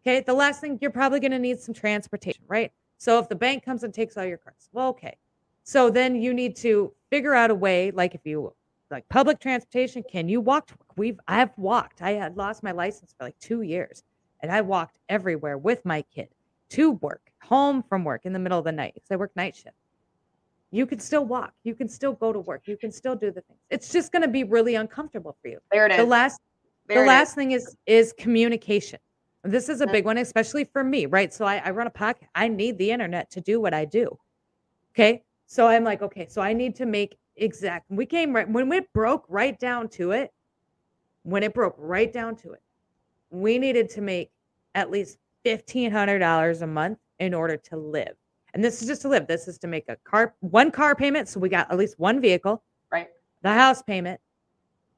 Okay. The last thing, you're probably going to need some transportation, right? So if the bank comes and takes all your cards, well, okay. So then you need to figure out a way, like if you like public transportation, can you walk? We've I've walked. I had lost my license for like two years, and I walked everywhere with my kid to work, home from work in the middle of the night because I work night shift. You can still walk. You can still go to work. You can still do the things. It's just going to be really uncomfortable for you. There it is. The last, there the last is. thing is is communication. This is a big one, especially for me, right? So I, I run a podcast. I need the internet to do what I do. Okay. So I'm like, okay, so I need to make exact. We came right when it broke right down to it. When it broke right down to it, we needed to make at least fifteen hundred dollars a month in order to live. And this is just to live. This is to make a car one car payment. So we got at least one vehicle. Right. The house payment.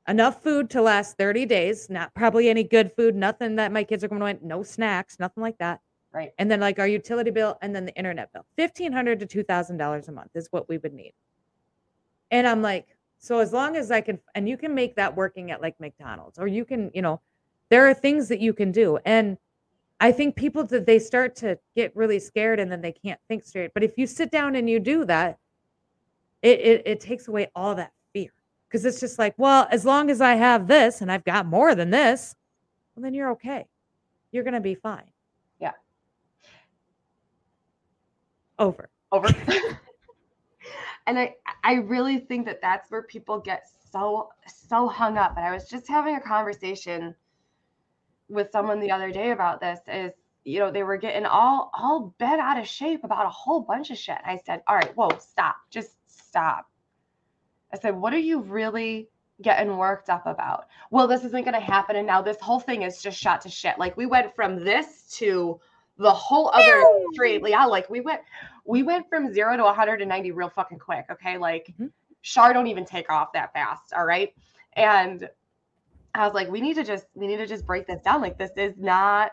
Enough food to last 30 days. Not probably any good food, nothing that my kids are going to want, no snacks, nothing like that. Right. And then like our utility bill and then the internet bill. Fifteen hundred to two thousand dollars a month is what we would need. And I'm like, so as long as I can, and you can make that working at like McDonald's, or you can, you know, there are things that you can do. And I think people that they start to get really scared and then they can't think straight. But if you sit down and you do that, it it, it takes away all that fear because it's just like, well, as long as I have this and I've got more than this, well, then you're okay. You're gonna be fine. Yeah. Over. Over. and I I really think that that's where people get so so hung up. And I was just having a conversation with someone the other day about this. Is you know they were getting all all bent out of shape about a whole bunch of shit. I said, all right, whoa, stop, just stop. I said, what are you really getting worked up about? Well, this isn't going to happen, and now this whole thing is just shot to shit. Like we went from this to the whole other street Yeah, like we went we went from zero to 190 real fucking quick. Okay. Like mm-hmm. Char don't even take off that fast. All right. And I was like, we need to just we need to just break this down. Like this is not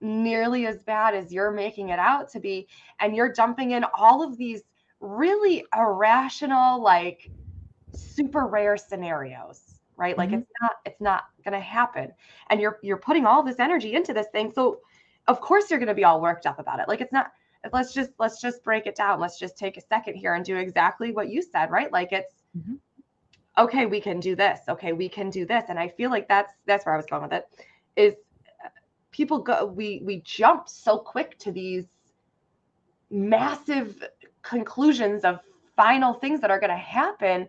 nearly as bad as you're making it out to be. And you're dumping in all of these really irrational, like super rare scenarios right like mm-hmm. it's not it's not going to happen and you're you're putting all this energy into this thing so of course you're going to be all worked up about it. Like it's not let's just let's just break it down. Let's just take a second here and do exactly what you said, right? Like it's mm-hmm. Okay, we can do this. Okay, we can do this. And I feel like that's that's where I was going with it is uh, people go we we jump so quick to these massive conclusions of final things that are going to happen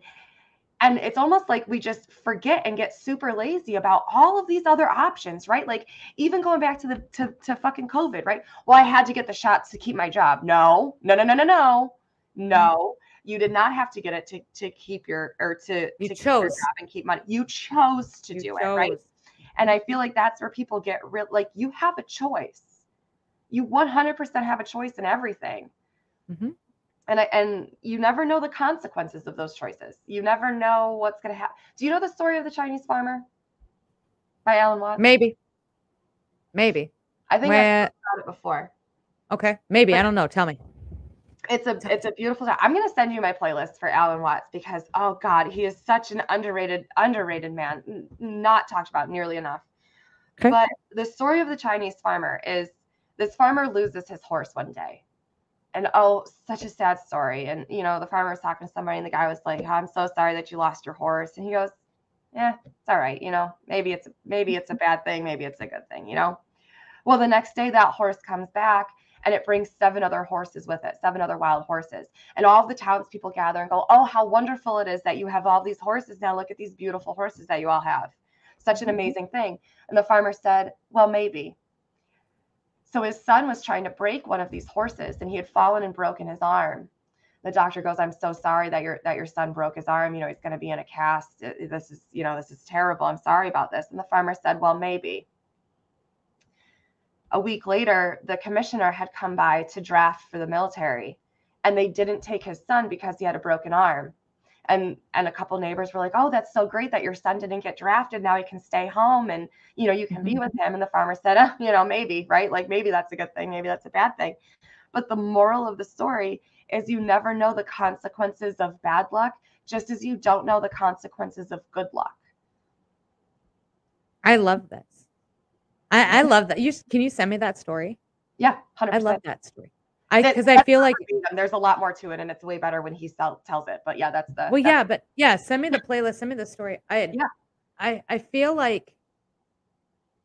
and it's almost like we just forget and get super lazy about all of these other options right like even going back to the to, to fucking covid right well i had to get the shots to keep my job no no no no no no No, you did not have to get it to, to keep your or to, You to chose. job and keep money. You chose to You do it, right? And I feel like that's where people get real like you have a choice. You 100% have a choice in everything. Mhm. And I, and you never know the consequences of those choices. You never know what's going to happen. Do you know the story of the Chinese farmer by Alan Watts? Maybe. Maybe. I think I've about it before. okay. Maybe. I don't know. Tell me. It's a it's a beautiful time. I'm gonna send you my playlist for Alan Watts because oh god, he is such an underrated underrated man, n- not talked about nearly enough. Okay. But the story of the Chinese farmer is this farmer loses his horse one day. And oh, such a sad story. And you know, the farmer was talking to somebody, and the guy was like, "I'm so sorry that you lost your horse." And he goes, "Yeah, it's all right. You know, maybe it's maybe it's a bad thing, maybe it's a good thing. You know." Well, the next day that horse comes back, and it brings seven other horses with it, seven other wild horses. And all the townspeople gather and go, "Oh, how wonderful it is that you have all these horses now! Look at these beautiful horses that you all have. Such an Mhm. amazing thing." And the farmer said, "Well, maybe." So his son was trying to break one of these horses and he had fallen and broken his arm. The doctor goes, "I'm so sorry that your that your son broke his arm. You know, he's going to be in a cast. This is, you know, this is terrible. I'm sorry about this." And the farmer said, "Well, maybe." A week later, the commissioner had come by to draft for the military and they didn't take his son because he had a broken arm. And and a couple neighbors were like, "Oh, that's so great that your son didn't get drafted. Now he can stay home and you know, you can be Mhm. with him." And the farmer said, "Uh, you know, maybe, right? Like maybe that's a good thing, maybe that's a bad thing." But the moral of the story is you never know the consequences of bad luck, just as you don't know the consequences of good luck. I love this. I, I love that. You can you send me that story? Yeah, 100%. I love that story. I because I feel like there's a lot more to it and it's way better when he sell, tells it. But yeah, that's the well, that's- yeah, but yeah, send me the playlist. Send me the story. I Yeah. I I feel like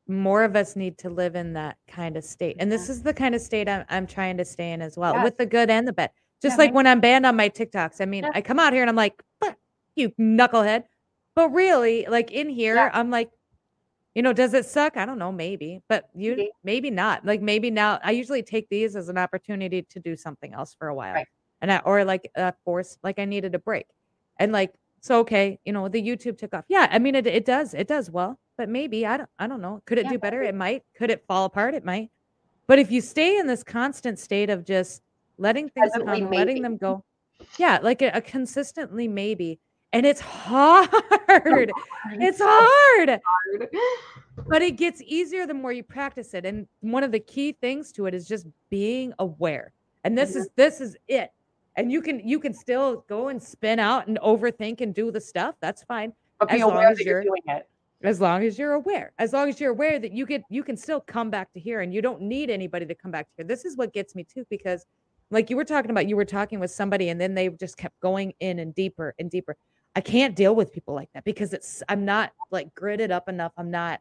more of us need to live in that kind of state, and this is the kind of state I'm I'm trying to stay in as well, Yes. with the good and the bad. Just Yeah, like when I'm banned on my TikToks. I mean, Yeah. I come out here and I'm like, "Fuck you knucklehead," but really, like in here, Yeah. I'm like. You know, does it suck? I don't know, maybe, but you Maybe. maybe not. Like maybe now, I usually take these as an opportunity to do something else for a while, Right. and I, or like a force, like I needed a break, and like so okay, you know, the YouTube took off. Yeah, I mean it it does it does well, but maybe I don't I don't know. Could it Yeah, do better? It might. Could it fall apart? It might. But if you stay in this constant state of just letting things Presently, come, letting them go, yeah, like a, a consistently maybe, and it's hard. It's hard but it gets easier the more you practice it and one of the key things to it is just being aware and this Mhm. is this is it and you can you can still go and spin out and overthink and do the stuff that's fine but be as long aware as that you're you're- doing it. as long as you're aware as long as you're aware that you get you can still come back to here and you don't need anybody to come back to here this is what gets me too because like you were talking about you were talking with somebody and then they just kept going in and deeper and deeper i can't deal with people like that because it's i'm not like gridded up enough. I'm not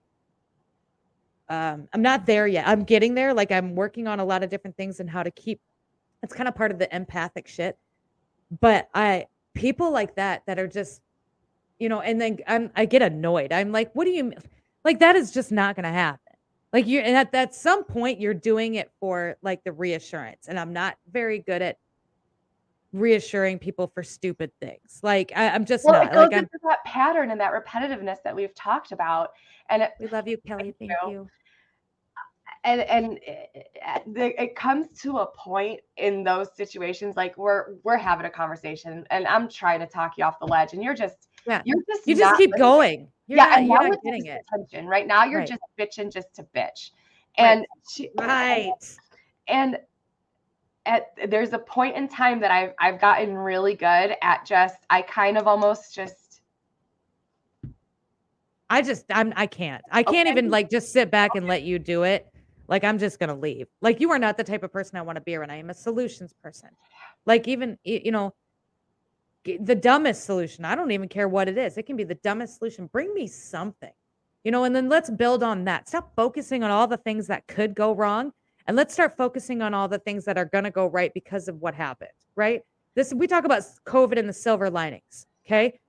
um i'm not there yet. I'm getting there. Like i'm working on a lot of different things and how to keep it's kind of part of the empathic shit. But i people like that that are just you know and then i'm i get annoyed. I'm like what do you like that is just not to happen. Like you and at, at some point you're doing it for like the reassurance. And i'm not very good at reassuring people for stupid things like I, i'm just Well, it goes like i'm into that pattern and that repetitiveness that we've talked about. And it, we love you kelly thank you. you and and it, it- it comes to a point in those situations like we're we're having a conversation and I'm trying to talk you off the ledge and you're just Yeah. you're just you just keep listening. going you're yeah not, and you're now not getting it attention right now you're Right. just bitching just to bitch Right. and she, right and at there's a point in time that I've I've gotten really good at just I kind of almost just I just I'm I can't. I can't Okay. even like just sit back and let you do it. Like I'm just gonna leave. Like you are not the type of person I want to be around. I am a solutions person. Like even you know the dumbest solution. I don't even care what it is. It can be the dumbest solution. Bring me something. You know, and then let's build on that. Stop focusing on all the things that could go wrong and let's start focusing on all the things that are going to go right because of what happened, right? This we talk about COVID and the silver linings, okay?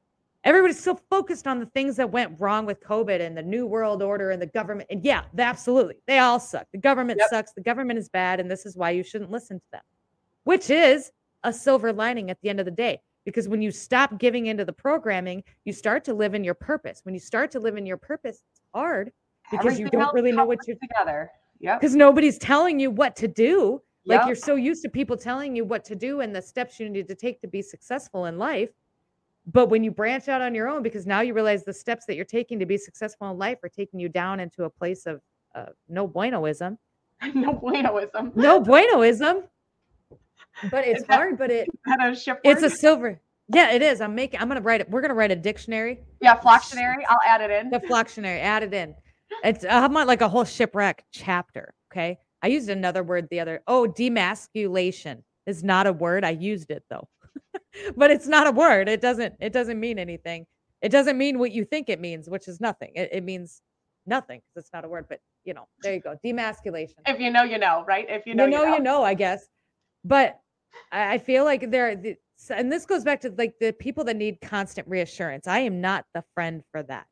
Everybody's so focused on the things that went wrong with COVID and the new world order and the government. And yeah, absolutely. They all suck. The government Yep. sucks. The government is bad. And this is why you shouldn't listen to them, which is a silver lining at the end of the day because when you stop giving into the programming, you start to live in your purpose. When you start to live in your purpose, it's hard because Everything you don't really know what you're together. Yep. because nobody's telling you what to do. Like Yep. you're so used to people telling you what to do and the steps you need to take to be successful in life. But when you branch out on your own, because now you realize the steps that you're taking to be successful in life are taking you down into a place of uh, no buenoism, no buenoism. no buenoism. But it's that- hard. But it a it's a silver. Yeah, it is. I'm making. I'm gonna write it. We're gonna write a dictionary. yeah, floxionary. I'll add it in. The fluxionary. Add it in. It's uh, I'm on like a whole shipwreck chapter. Okay. I used another word the other. Oh, demasculation is not a word. I used it though, but it's not a word. It doesn't. It doesn't mean anything. It doesn't mean what you think it means, which is nothing. It, it means nothing because it's not a word. But you know, there you go. Demasculation. If you know, you know, right? If you know, You know, know, you know, I guess. But I feel like there, and this goes back to like the people that need constant reassurance. I am not the friend for that.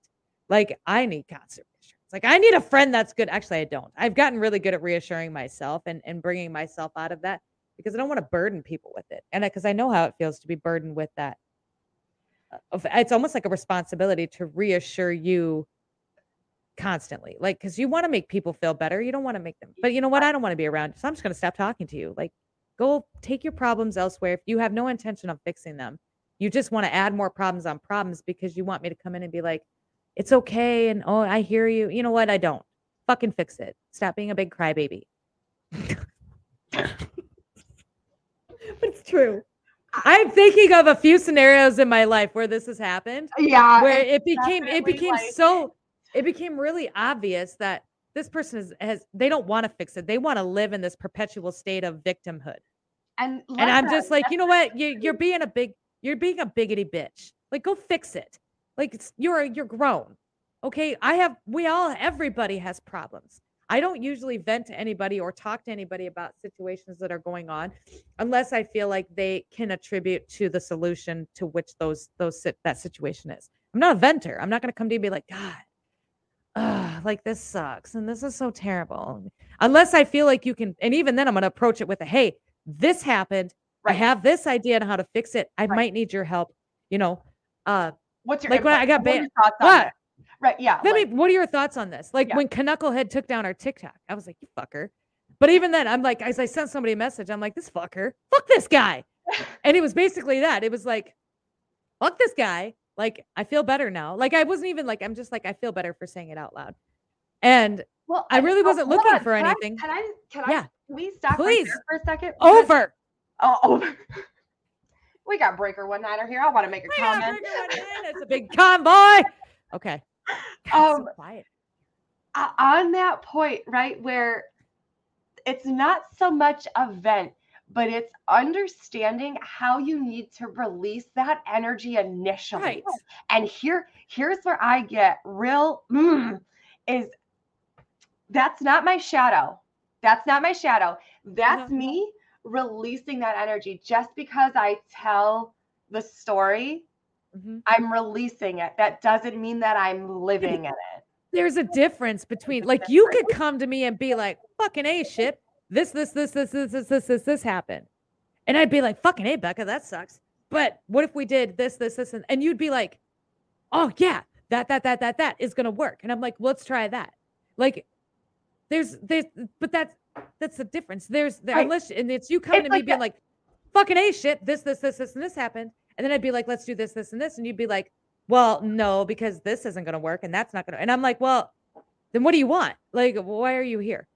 Like I need constant. Like I need a friend that's good. Actually, I don't. I've gotten really good at reassuring myself and and bringing myself out of that because I don't want to burden people with it, and because I know how it feels to be burdened with that. Uh, It's almost like a responsibility to reassure you constantly like because you want to make people feel better you don't want to make them but you know what i don't want to be around so i'm just going to stop talking to you like go take your problems elsewhere if you have no intention of fixing them you just want to add more problems on problems because you want me to come in and be like it's okay and oh i hear you. You know what? I don't. Fucking fix it. Stop being a big crybaby. But it's true. I'm thinking of a few scenarios in my life where this has happened yeah. where it became it became like- so it became really obvious that this person is has they don't want to fix it. They want to live in this perpetual state of victimhood. And and i'm just like you know what? You, you're being a big you're being a biggity bitch. Like go fix it like you're you're grown okay? I have we all everybody has problems. I don't usually vent to anybody or talk to anybody about situations that are going on unless i feel like they can attribute to the solution to which those those sit, that situation is. I'm not a venter. I'm not going to come to you and be like god uh, like this sucks and this is so terrible. Unless i feel like you can and even then i'm going to approach it with a hey this happened. I have this idea on how to fix it. I Right. might need your help you know? Uh what's your like when? I got What are ban- your thoughts on what? Right. Yeah. let like- me what are your thoughts on this like Yeah. when knucklehead took down our tiktok i was like you fucker but even then i'm like as i sent somebody a message i'm like this fucker fuck this guy and it was basically that it was like fuck this guy like i feel better now like i wasn't even like i'm just like i feel better for saying it out loud and well, I really oh, wasn't looking on, for can I- anything. Can I? Can I? Yeah. Can we stop right Please. there for a second? Because- over Oh, over. We got breaker one niner here. I want to make a on, comment. bring her on in. It's a big convoy. Okay. God, Um, so quiet. on that point, right, where it's not so much a vent, but it's understanding how you need to release that energy initially. Right. And here, here's where I get real mm, is that's not my shadow. That's not my shadow. That's No. me releasing that energy just because I tell the story. Mhm. I'm releasing it. That doesn't mean that I'm living in it. There's a difference between like you could come to me and be like, fucking A shit. This, this, this, this, this, this, this, this, this happened. And I'd be like, fucking A, Becca, that sucks. But what if we did this, this, this, and, and you'd be like, oh yeah, that, that, that, that, that is gonna work. And I'm like, let's try that. Like there's there's but that's that's the difference. There's there, Right. unless and it's you coming It's to me being that- like, fucking A shit, this, this, this, this, and this happened. And then I'd be like, let's do this, this, and this. And you'd be like, well, no, because this isn't gonna work and that's not gonna and I'm like, well, then what do you want? Like, why are you here?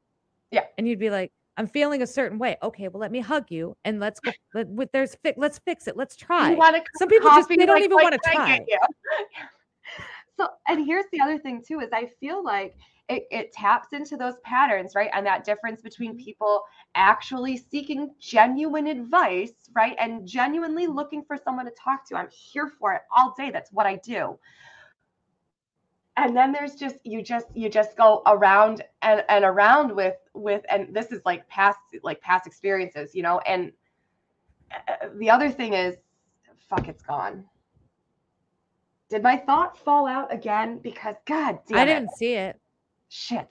Yeah. And you'd be like, I'm feeling a certain way. Okay, well, let me hug you and let's go. Let, with there's fi- let's fix it. Let's try. You want a Some people just they don't like, even want to try. so, and here's the other thing too is I feel like it, it taps into those patterns, right? And that difference between Mm-hmm. people actually seeking genuine advice, right? And genuinely looking for someone to talk to. I'm here for it all day. That's what I do. And then there's just you just you just go around and, and around with with and this is like past like past experiences, you know, and uh, the other thing is fuck it's gone did my thought fall out again because god damn I didn't see it. Shit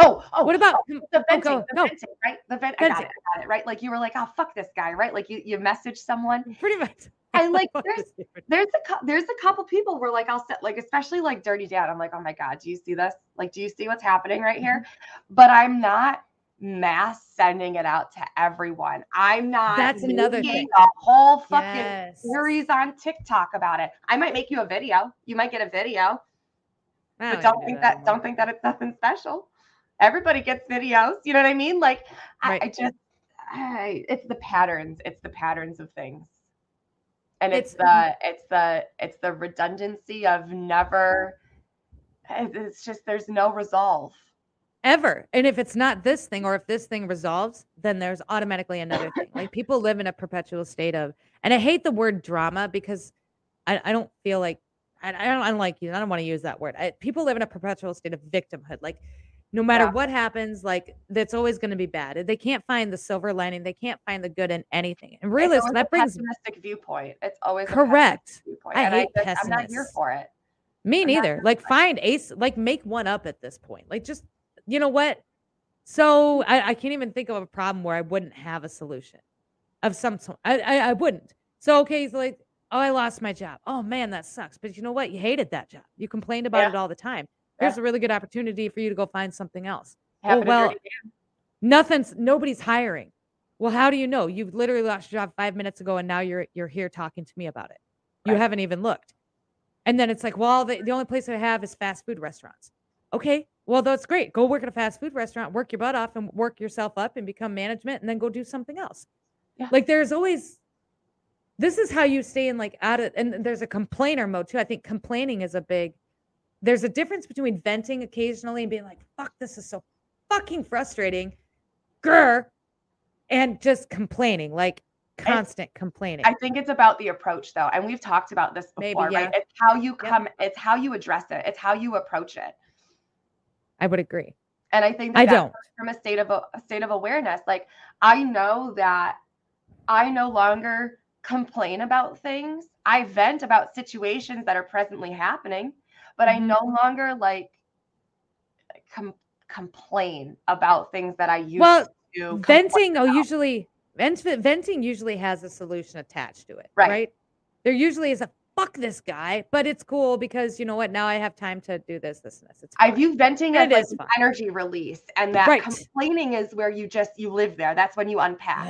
Oh, oh, What about oh, the venting, go- the no. venting, right? The vent. I got Venting. it. I got it. Right? Like you were like, oh fuck this guy, right? Like you you message someone. pretty much? And like there's there's a there's a couple people where like I'll set like especially like Dirty Dad. I'm like, oh my god, do you see this? Like, do you see what's happening right here? Mm-hmm. But I'm not mass sending it out to everyone. I'm not. That's another thing. A whole fucking Yes. series on TikTok about it. I might make you a video. You might get a video, I but don't think that that don't think that it's nothing special. Everybody gets videos. You know what I mean? Like I, Right. I just I, it's the patterns. It's the patterns of things. And it's, It's- the it's the it's the redundancy of never it's just there's no resolve. ever. And if it's not this thing, or if this thing resolves, then there's automatically another thing. Like people live in a perpetual state of, and I hate the word drama because I, I don't feel like I, I don't I don't like you. I don't want to use that word. I, people live in a perpetual state of victimhood. Like no matter Yeah. what happens, like that's always going to be bad. They can't find the silver lining. They can't find the good in anything. And always that a brings pessimistic viewpoint. It's always correct. I and hate I just, I'm not here for it. Me I'm neither. Like find ace, like make one up at this point. Like just you know what? So I, I can't even think of a problem where I wouldn't have a solution of some sort. I, I I wouldn't. So okay, so like, oh, I lost my job. Oh man, that sucks. But you know what? You hated that job. You complained about Yeah. it all the time. Yeah. Here's a really good opportunity for you to go find something else. Oh, to well, Nothing's nobody's hiring. Well, how do you know? You literally lost your job five minutes ago, and now you're you're here talking to me about it. You Right. haven't even looked. And then it's like, well, the, the only place I have is fast food restaurants. Okay, well that's great. Go work at a fast food restaurant, work your butt off, and work yourself up, and become management, and then go do something else. Yeah. Like there's always. This is how you stay in like out of, and there's a complainer mode too. I think complaining is a big. There's a difference between venting occasionally and being like, "Fuck, this is so fucking frustrating," grr, and just complaining, like constant complaining. I think it's about the approach though, and we've talked about this Maybe, before, right? It's how you Yep. come, it's how you address it, it's how you approach it. I would agree. And I think that I that don't. from a state of a state of awareness. Like I know that I no longer complain about things. I vent about situations that are presently happening, but I Mhm. no longer like com- complain about things that I used Well, to. venting oh about. usually vent, venting usually has a solution attached to it Right. right. there usually is a fuck this guy but it's cool because you know what now i have time to do this this and this it's I view venting as like is an fun. energy release, and that Right. complaining is where you just you live there. That's when you unpack.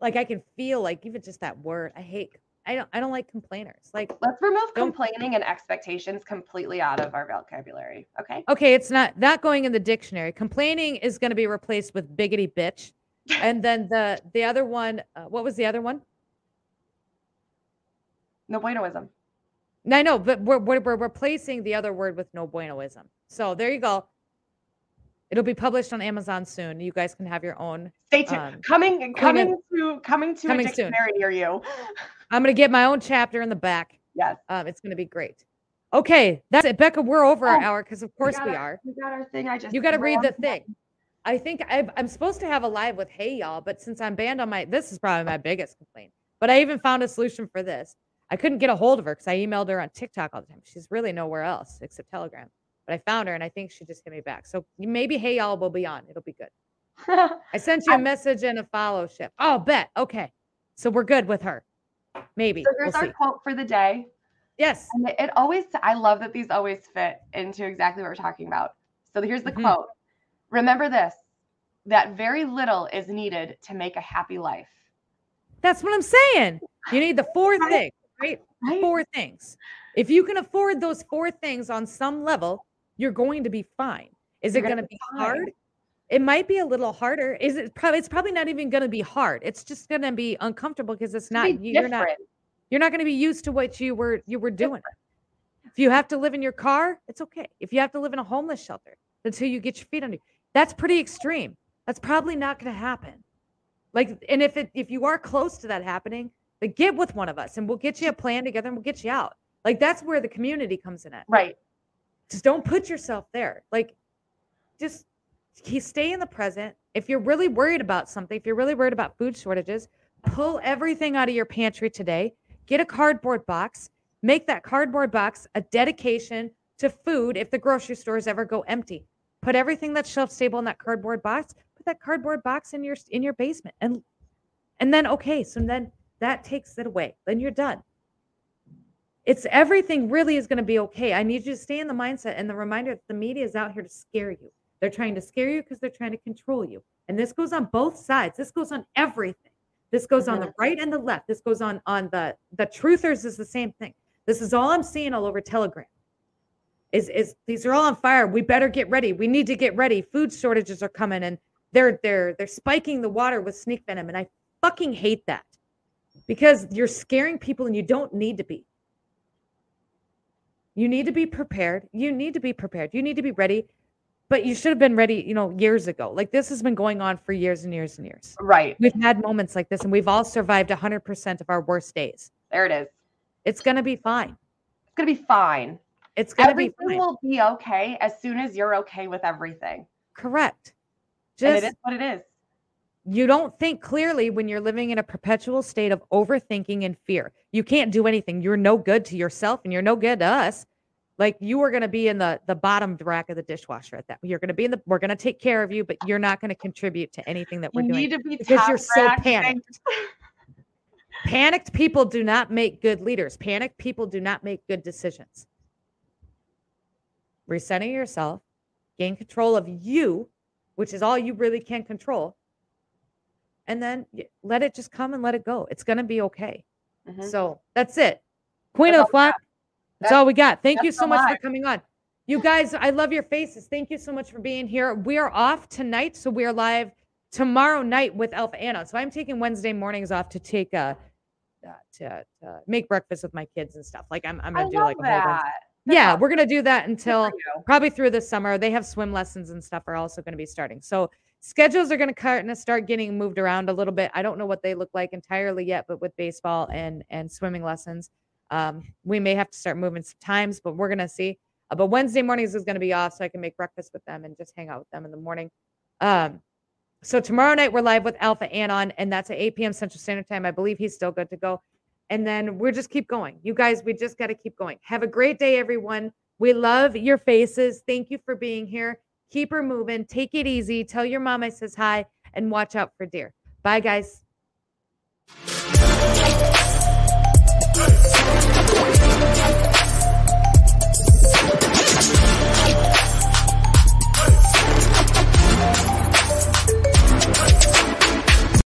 Like i can feel like even just that word i hate i don't i don't like complainers like Let's remove complaining and expectations completely out of our vocabulary. Okay. okay it's not not going in the dictionary complaining is going to be replaced with biggity bitch and then the the other one uh, what was the other one No buenoism. No, I know, but we're, we're we're replacing the other word with no buenoism. So there you go. It'll be published on Amazon soon. You guys can have your own. Stay tuned. Um, coming coming to coming to coming a soon. dictionary near you. I'm gonna get my own chapter in the back. Yes. Um, it's gonna be great. Okay, that's it, Becca. We're over our Oh, hour because of course got we our- are. We got our thing. I just You got to read the thing. I think I've, I'm supposed to have a live with Hey Y'all, but since I'm banned on my, this is probably my biggest complaint. But I even found a solution for this. I couldn't get a hold of her because I emailed her on TikTok all the time. She's really nowhere else except Telegram. But I found her and I think she just hit me back. So maybe Hey Y'all will be on. It'll be good. I sent you a message and a follow ship. Oh, bet. Okay. So we're good with her. Maybe. so We'll here's our see. quote for the day. Yes. And it- always, I love that these always fit into exactly what we're talking about. So here's the Mhm. quote Remember this that very little is needed to make a happy life. That's what I'm saying. You need the four Right. things, right? Right? four things. If you can afford those four things on some level, you're going to be fine. Is You're it gonna be be fine. hard? It might be a little harder. Is it probably it's probably not even going to be hard. It's just going to be uncomfortable because it's It's not be you- you're not you're not going to be used to what you were you were doing. If you have to live in your car, it's okay. If you have to live in a homeless shelter until you get your feet under you, that's pretty extreme. That's probably not going to happen. Like, and if it if you are close to that happening, then get with one of us and we'll get you a plan together and we'll get you out. Like that's where the community comes in at. Right. Just don't put yourself there. Like, just stay in the present. If you're really worried about something, if you're really worried about food shortages, pull everything out of your pantry today. Get a cardboard box. Make that cardboard box a dedication to food if the grocery stores ever go empty. put everything that's shelf stable in that cardboard box. Put that cardboard box in your in your basement, and and then okay, so then that takes it away. Then you're done. It's everything really is going to be okay. I need you to stay in the mindset and the reminder that the media is out here to scare you. They're trying to scare you because they're trying to control you. And this goes on both sides. This goes on everything. This goes on the Mhm. right and the left. This goes on on the the truthers is the same thing. This is all I'm seeing all over Telegram. Is is these are all on fire. We better get ready. We need to get ready. Food shortages are coming and they're they're they're spiking the water with snake venom and I fucking hate that. Because you're scaring people and you don't need to be. You need to be prepared. You need to be prepared. You need to be ready. But you should have been ready, you know, years ago. Like this has been going on for years and years and years. Right. We've had moments like this and we've all survived 100% of our worst days. There it is. It's going to be fine. It's going to be fine. It's going to be Everything fine. will be okay as soon as you're okay with everything. Correct. and Just it is what it is. you don't think clearly when you're living in a perpetual state of overthinking and fear. You can't do anything. You're no good to yourself and you're no good to us. Like you are going to be in the the bottom rack of the dishwasher at that. You're going to be in the we're going to take care of you, but you're not going to contribute to anything that we're You doing. need to be because you're so panicked. Panicked people do not make good leaders. Panicked people do not make good decisions. Resetting yourself, gain control of you, which is all you really can control, and then let it just come and let it go. It's going to be okay. Mhm. So that's it. Queen That's of the all That's all we got. Thank you so much for coming on. You guys, I love your faces. Thank you so much for being here. We are off tonight, so we are live tomorrow night with Alpha Anna. So I'm taking Wednesday mornings off to take uh, uh to, to make breakfast with my kids and stuff. Like I'm I'm gonna do love like a whole bunch. that. That's Yeah, awesome. we're gonna do that until probably through the summer. They have swim lessons and stuff are also going to be starting. So schedules are going to kind of start getting moved around a little bit. I don't know what they look like entirely yet, but with baseball and and swimming lessons, um, we may have to start moving some times, but we're going to see. Uh, but Wednesday mornings is going to be off, so I can make breakfast with them and just hang out with them in the morning. Um, so tomorrow night we're live with Alpha Anon, and that's at 8 p.m. Central Standard Time. I believe he's still good to go. And then we're just keep going. You guys, we just got to keep going. Have a great day, everyone. We love your faces. Thank you for being here. Keep her moving. Take it easy. Tell your mom I says hi and watch out for deer. Bye, guys.